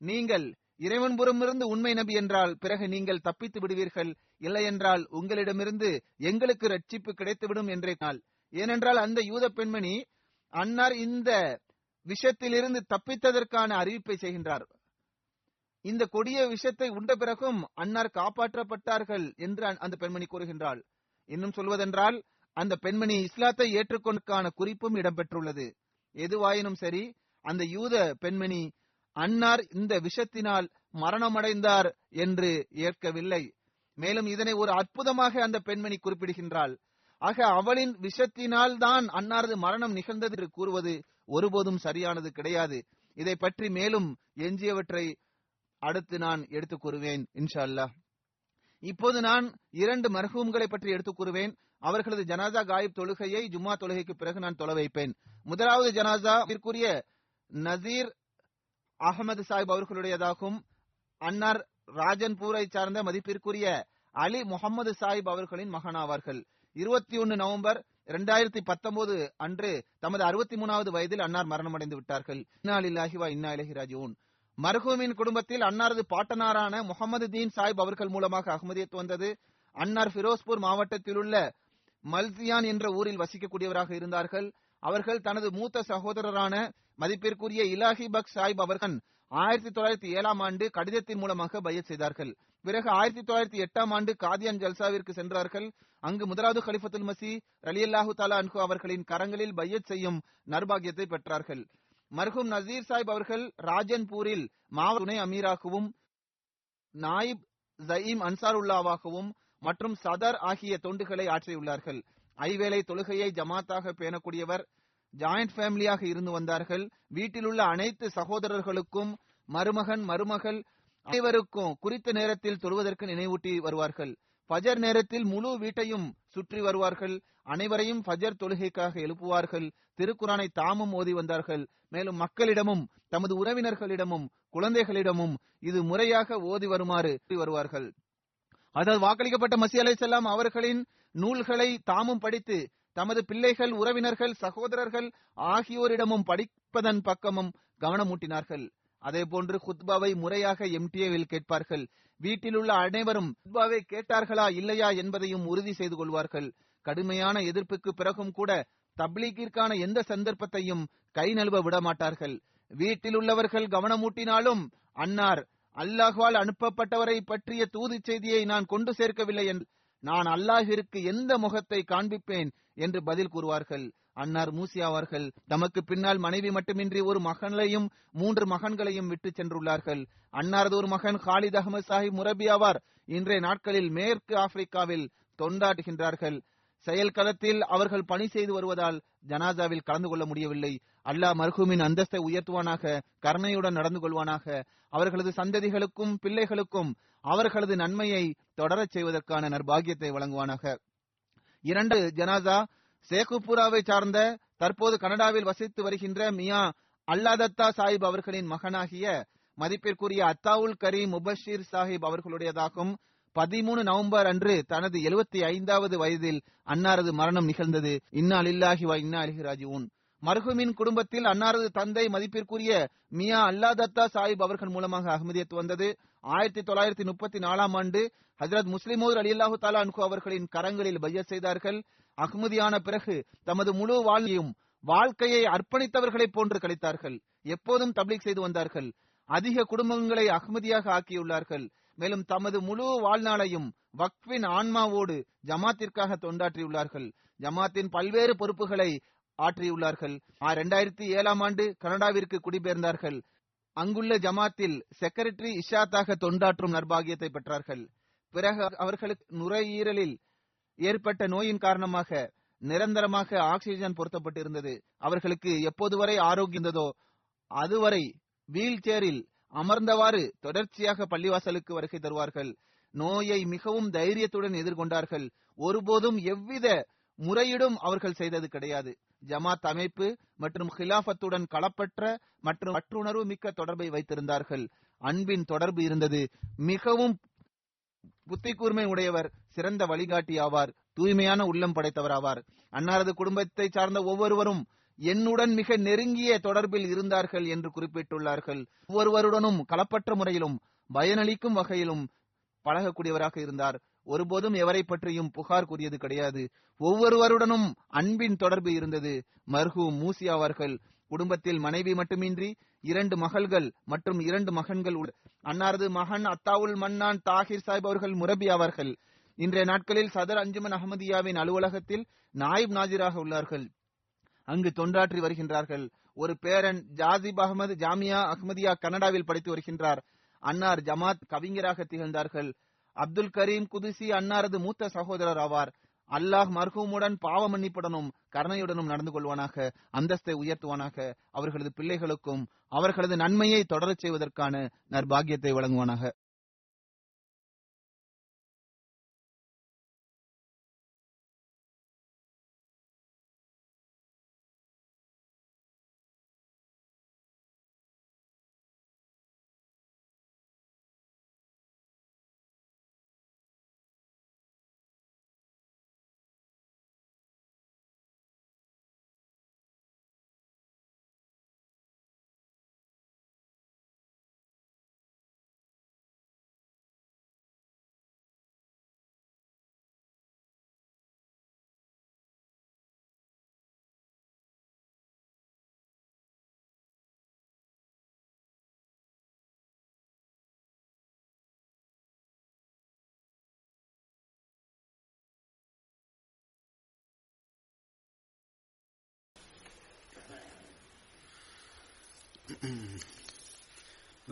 நீங்கள் இறைவன்புறமிருந்து உண்மை நபி என்றால் பிறகு நீங்கள் தப்பித்து விடுவீர்கள். இல்லை என்றால் உங்களிடமிருந்து எங்களுக்கு ரட்சிப்பு கிடைத்துவிடும் என்றே நாள் ஏனென்றால் அந்த யூத பெண்மணி அன்னார் இந்த விஷத்திலிருந்து தப்பித்ததற்கான அறிவிப்பை செய்கின்றார். இந்த கொடிய விஷத்தை உண்ட பிறகும் அன்னார் காப்பாற்றப்பட்டார்கள் என்று அந்த- பெண்மணி கூறுகின்றாள். இன்னும் சொல்வதென்றால் அந்த பெண்மணி இஸ்லாத்தை ஏற்றுக்கொண்டக்கான குறிப்பும் இடம்பெற்றுள்ளது. எதுவாயினும் சரி அந்த யூத பெண்மணி அன்னார் இந்த விஷத்தினால் மரணமடைந்தார் என்று ஏற்கவில்லை. மேலும் இதனை ஒரு அற்புதமாக அந்த பெண்மணி குறிப்பிடுகின்றாள். ஆக அவளின் விஷத்தினால் தான் அன்னாரது மரணம் நிகழ்ந்தது என்று கூறுவது ஒருபோதும் சரியானது கிடையாது. இதை பற்றி மேலும் எஞ்சியவற்றை அடுத்து நான் எடுத்துக் கூறுவேன் இன்ஷா அல்லாஹ் இப்போது நான் இரண்டு மர்ஹூம்களை பற்றி எடுத்துக் கூறுவேன். அவர்களது ஜனாசா காயிப் தொழுகையை ஜும்மா தொழுகைக்கு பிறகு நான் தொலை வைப்பேன். முதலாவது ஜனாசா இதற்குரிய நசீர் அகமது சாஹிப் அவர்களுடையதாகும். அன்னார் ராஜன்பூரை சார்ந்த மதிப்பிற்குரிய அலி முகமது சாஹிப் அவர்களின் மகனாவார்கள். இருபத்தி ஒன்னு நவம்பர் இரண்டாயிரத்தி பத்தொன்பது அன்று தமது அறுபத்தி மூணாவது வயதில் அன்னார் மரணமடைந்து விட்டார்கள். இன்னா லில்லாஹி வ இன்னா இலைஹி ராஜிஊன். குடும்பத்தில் அன்னாரது பாட்டனாரான முகமது தீன் சாஹிப் அவர்கள் மூலமாக அகமதியத் வந்தது. அன்னார் ஃபிரோஸ்பூர் மாவட்டத்தில் உள்ள மல்சியான் என்ற ஊரில் வசிக்கக்கூடியவராக இருந்தார்கள். அவர்கள் தனது மூத்த சகோதரரான மதிப்பிற்குரிய இலாஹி பக் சாஹிப் அவர்கள் ஆயிரத்தி தொள்ளாயிரத்தி ஏழாம் ஆண்டு கடிதத்தின் மூலமாக பையத் செய்தார்கள். பிறகு ஆயிரத்தி தொள்ளாயிரத்தி எட்டாம் ஆண்டு காதியான் ஜல்சாவிற்கு சென்றார்கள். அங்கு முதலாவது கலிஃபத்துல் மசி ரலியல்லாஹு தாலா அன்கு அவர்களின் கரங்களில் பையத் செய்யும் நர்பாகியத்தை பெற்றார்கள். மர்ஹூம் நசீர் சாஹிப் அவர்கள் ராஜன்பூரில் மாவட்ட துணை அமீராகவும் நாயிப் ஜயீம் அன்சாருல்லாவாகவும் மற்றும் சதர் ஆகிய தொண்டுகளை ஆற்றியுள்ளார்கள். ஐவேளை தொழுகையை ஜமாத்தாக பேணக்கூடியவர் ஜாயிண்ட் ஃபேமிலியாக இருந்து வந்தார்கள். வீட்டில் உள்ள அனைத்து சகோதரர்களுக்கும் மருமகன் மருமகள் அனைவருக்கும் குறித்த நேரத்தில் தொழுவதற்கு நினைவூட்டி வருவார்கள். ஃபஜர் நேரத்தில் முழு வீட்டையும் சுற்றி வருவார்கள். அனைவரையும் ஃபஜர் தொழுகைக்காக எழுப்புவார்கள். திருக்குறானை தாமும் ஓதி வந்தார்கள். மேலும் மக்களிடமும் தமது உறவினர்களிடமும் குழந்தைகளிடமும் இது முறையாக ஓதி வருமாறு வருவார்கள். அதாவது வாக்களிக்கப்பட்ட மசி அலை செல்லாம் அவர்களின் நூல்களை தாமும் படித்து தமது பிள்ளைகள் உறவினர்கள் சகோதரர்கள் ஆகியோரிடமும் படிப்பதன் பக்கமும் கவனமூட்டினார்கள். அதேபோன்று குத்பாவை முறையாக எம்டிஏவில் கேட்பார்கள். வீட்டில் உள்ள அனைவரும் குத்பாவை கேட்டார்களா இல்லையா என்பதையும் உறுதி செய்து கொள்வார்கள். கடுமையான எதிர்ப்புக்கு பிறகும் கூட தப்லீக்கிற்கான எந்த சந்தர்ப்பத்தையும் கை நழுவ விடமாட்டார்கள். வீட்டில் உள்ளவர்கள் கவனமூட்டினாலும் அன்னார் அல்லாஹ்வால் அனுப்பப்பட்டவரை பற்றிய தூது செய்தியை நான் கொண்டு சேர்க்கவில்லை என்று நான் அல்லாஹிற்கு எந்த முகத்தை காண்பிப்பேன் என்று பதில் கூறுவார்கள். அன்னார் மூசி அவர்கள் தமக்கு பின்னால் மனைவி மட்டுமின்றி ஒரு மகனையும் மூன்று மகன்களையும் விட்டு சென்றுள்ளார்கள். அன்னாரது ஒரு மகன் ஹாலித் அகமது சாஹிப் முரபி ஆவார். இன்றைய நாட்களில் மேற்கு ஆப்பிரிக்காவில் தொண்டாட்டுகின்றார்கள் செயல்களத்தில் அவர்கள் பணி செய்து வருவதால் ஜனாசாவில் கலந்து கொள்ள முடியவில்லை. அல்லாஹ் மர்ஹூமின் அந்தஸ்தை உயர்த்துவானாக கருணையுடன் நடந்து கொள்வானாக. அவர்களது சந்ததிகளுக்கும் பிள்ளைகளுக்கும் அவர்களது நன்மையை தொடரச் செய்வதற்கான நர்பாகியத்தை வழங்குவானாக. இரண்டு ஜனாசா சேகுப்புராவை சார்ந்த தற்போது கனடாவில் வசித்து வருகின்ற மியா அல்லாதத்தா சாஹிப் அவர்களின் மகனாகிய மதிப்பிற்குரிய அத்தாவுல் கரீம் முபஷீர் சாஹிப் அவர்களுடையதாகும். பதிமூணு நவம்பர் அன்று தனது எழுபத்தி ஐந்தாவது வயதில் அன்னாரது மரணம் நிகழ்ந்தது. இன்னா லில்லாஹி வா இன்னா அலிஹி ராஜிஊன். குடும்பத்தில் அன்னாரது தந்தை மதிப்பிற்குரிய மியா அல்லா தத்தா சாஹிப் அவர்கள் மூலமாக அகமதியத்து வந்தது. ஆயிரத்தி தொள்ளாயிரத்தி முப்பத்தி நாலாம் ஆண்டு ஹஜரத் முஸ்லிமோர் அலி அல்லாஹு தாலா அன்கு அவர்களின் கரங்களில் பையத் செய்தார்கள். அகமதியான பிறகு தமது முழு வாழ்வையும் வாழ்க்கையை அர்ப்பணித்தவர்களைப் போன்று கழித்தார்கள். எப்போதும் தப்லீக் செய்து வந்தார்கள். அதிக குடும்பங்களை அகமதியாக ஆக்கியுள்ளார்கள். மேலும் தமது முழு வாழ்நாளையும் வக்ஃபின் ஆன்மாவோடு ஜமாத்திற்காக தொண்டாற்றியுள்ளார்கள். ஜமாத்தின் பல்வேறு பொறுப்புகளை ஆற்றியுள்ளார்கள். இரண்டாயிரத்தி ஏழாம் ஆண்டு கனடாவிற்கு குடிபெயர்ந்தார்கள். அங்குள்ள ஜமாத்தில் செக்ரட்டரி இஷாத்தாக தொண்டாற்றும் நர்பாகியத்தை பெற்றார்கள். பிறகு அவர்களுக்கு நுரையீரலில் ஏற்பட்ட நோயின் காரணமாக நிரந்தரமாக ஆக்சிஜன் பொருத்தப்பட்டிருந்தது. அவர்களுக்கு எப்போது வரை ஆரோக்கியந்ததோ அதுவரை வீல் சேரில் அமர்ந்தவாறு தொடர்ச்சியாக பள்ளிவாசலுக்கு வருகை தருவார்கள். நோயை மிகவும் தைரியத்துடன் எதிர்கொண்டார்கள். ஒருபோதும் எவ்வித முறையிடும் அவர்கள் செய்தது கிடையாது. ஜமாத் அமைப்பு மற்றும் ஹிலாபத்துடன் களப்பற்ற மற்றும் பற்றுணர்வு மிக்க தொடர்பை வைத்திருந்தார்கள். அன்பின் தொடர்பு இருந்தது. மிகவும் புத்தி கூர்மை உடையவர் சிறந்த வழிகாட்டி ஆவார். தூய்மையான உள்ளம் படைத்தவர் ஆவார். அன்னாரது குடும்பத்தை சார்ந்த ஒவ்வொருவரும் என்னுடன் மிக நெருங்கிய தொடர்பில் இருந்தார்கள் என்று குறிப்பிட்டுள்ளார்கள். ஒவ்வொருவருடனும் களப்பற்ற முறையிலும் பயனளிக்கும் வகையிலும் பழகக்கூடியவராக இருந்தார். ஒருபோதும் எவரை பற்றியும் புகார் கூறியது கிடையாது. ஒவ்வொருவருடனும் அன்பின் தொடர்பு இருந்தது. மர்ஹூ மூசி அவர்கள் குடும்பத்தில் மனைவி மட்டுமின்றி இரண்டு மகள்கள் மற்றும் இரண்டு மகன்கள் அன்னாரது மகன் அத்தாவுல் மன்னான் தாகிர் சாஹிப் அவர்கள் முரபி அவர்கள். இன்றைய நாட்களில் சதர் அஞ்சுமன் அஹமதியாவின் அலுவலகத்தில் நாயிப் நாஜிராக உள்ளார்கள். அங்கு தொண்டாற்றி வருகின்றார்கள். ஒரு பேரன் ஜாசிப் அகமது ஜாமியா அஹ்மதியா கனடாவில் படித்து வருகின்றார். அன்னார் ஜமாத் கவிஞராக திகழ்ந்தார்கள். அப்துல் கரீம் குதிசி அன்னாரது மூத்த சகோதரர் ஆவார். அல்லாஹ் மர்ஹூமுடன் பாவ மன்னிப்புடனும் கருணையுடனும் நடந்து கொள்வானாக அந்தஸ்தை உயர்த்துவானாக. அவர்களது பிள்ளைகளுக்கும் அவர்களது நன்மையை தொடரச் செய்வதற்கான நற்பாகியத்தை வழங்குவானாக.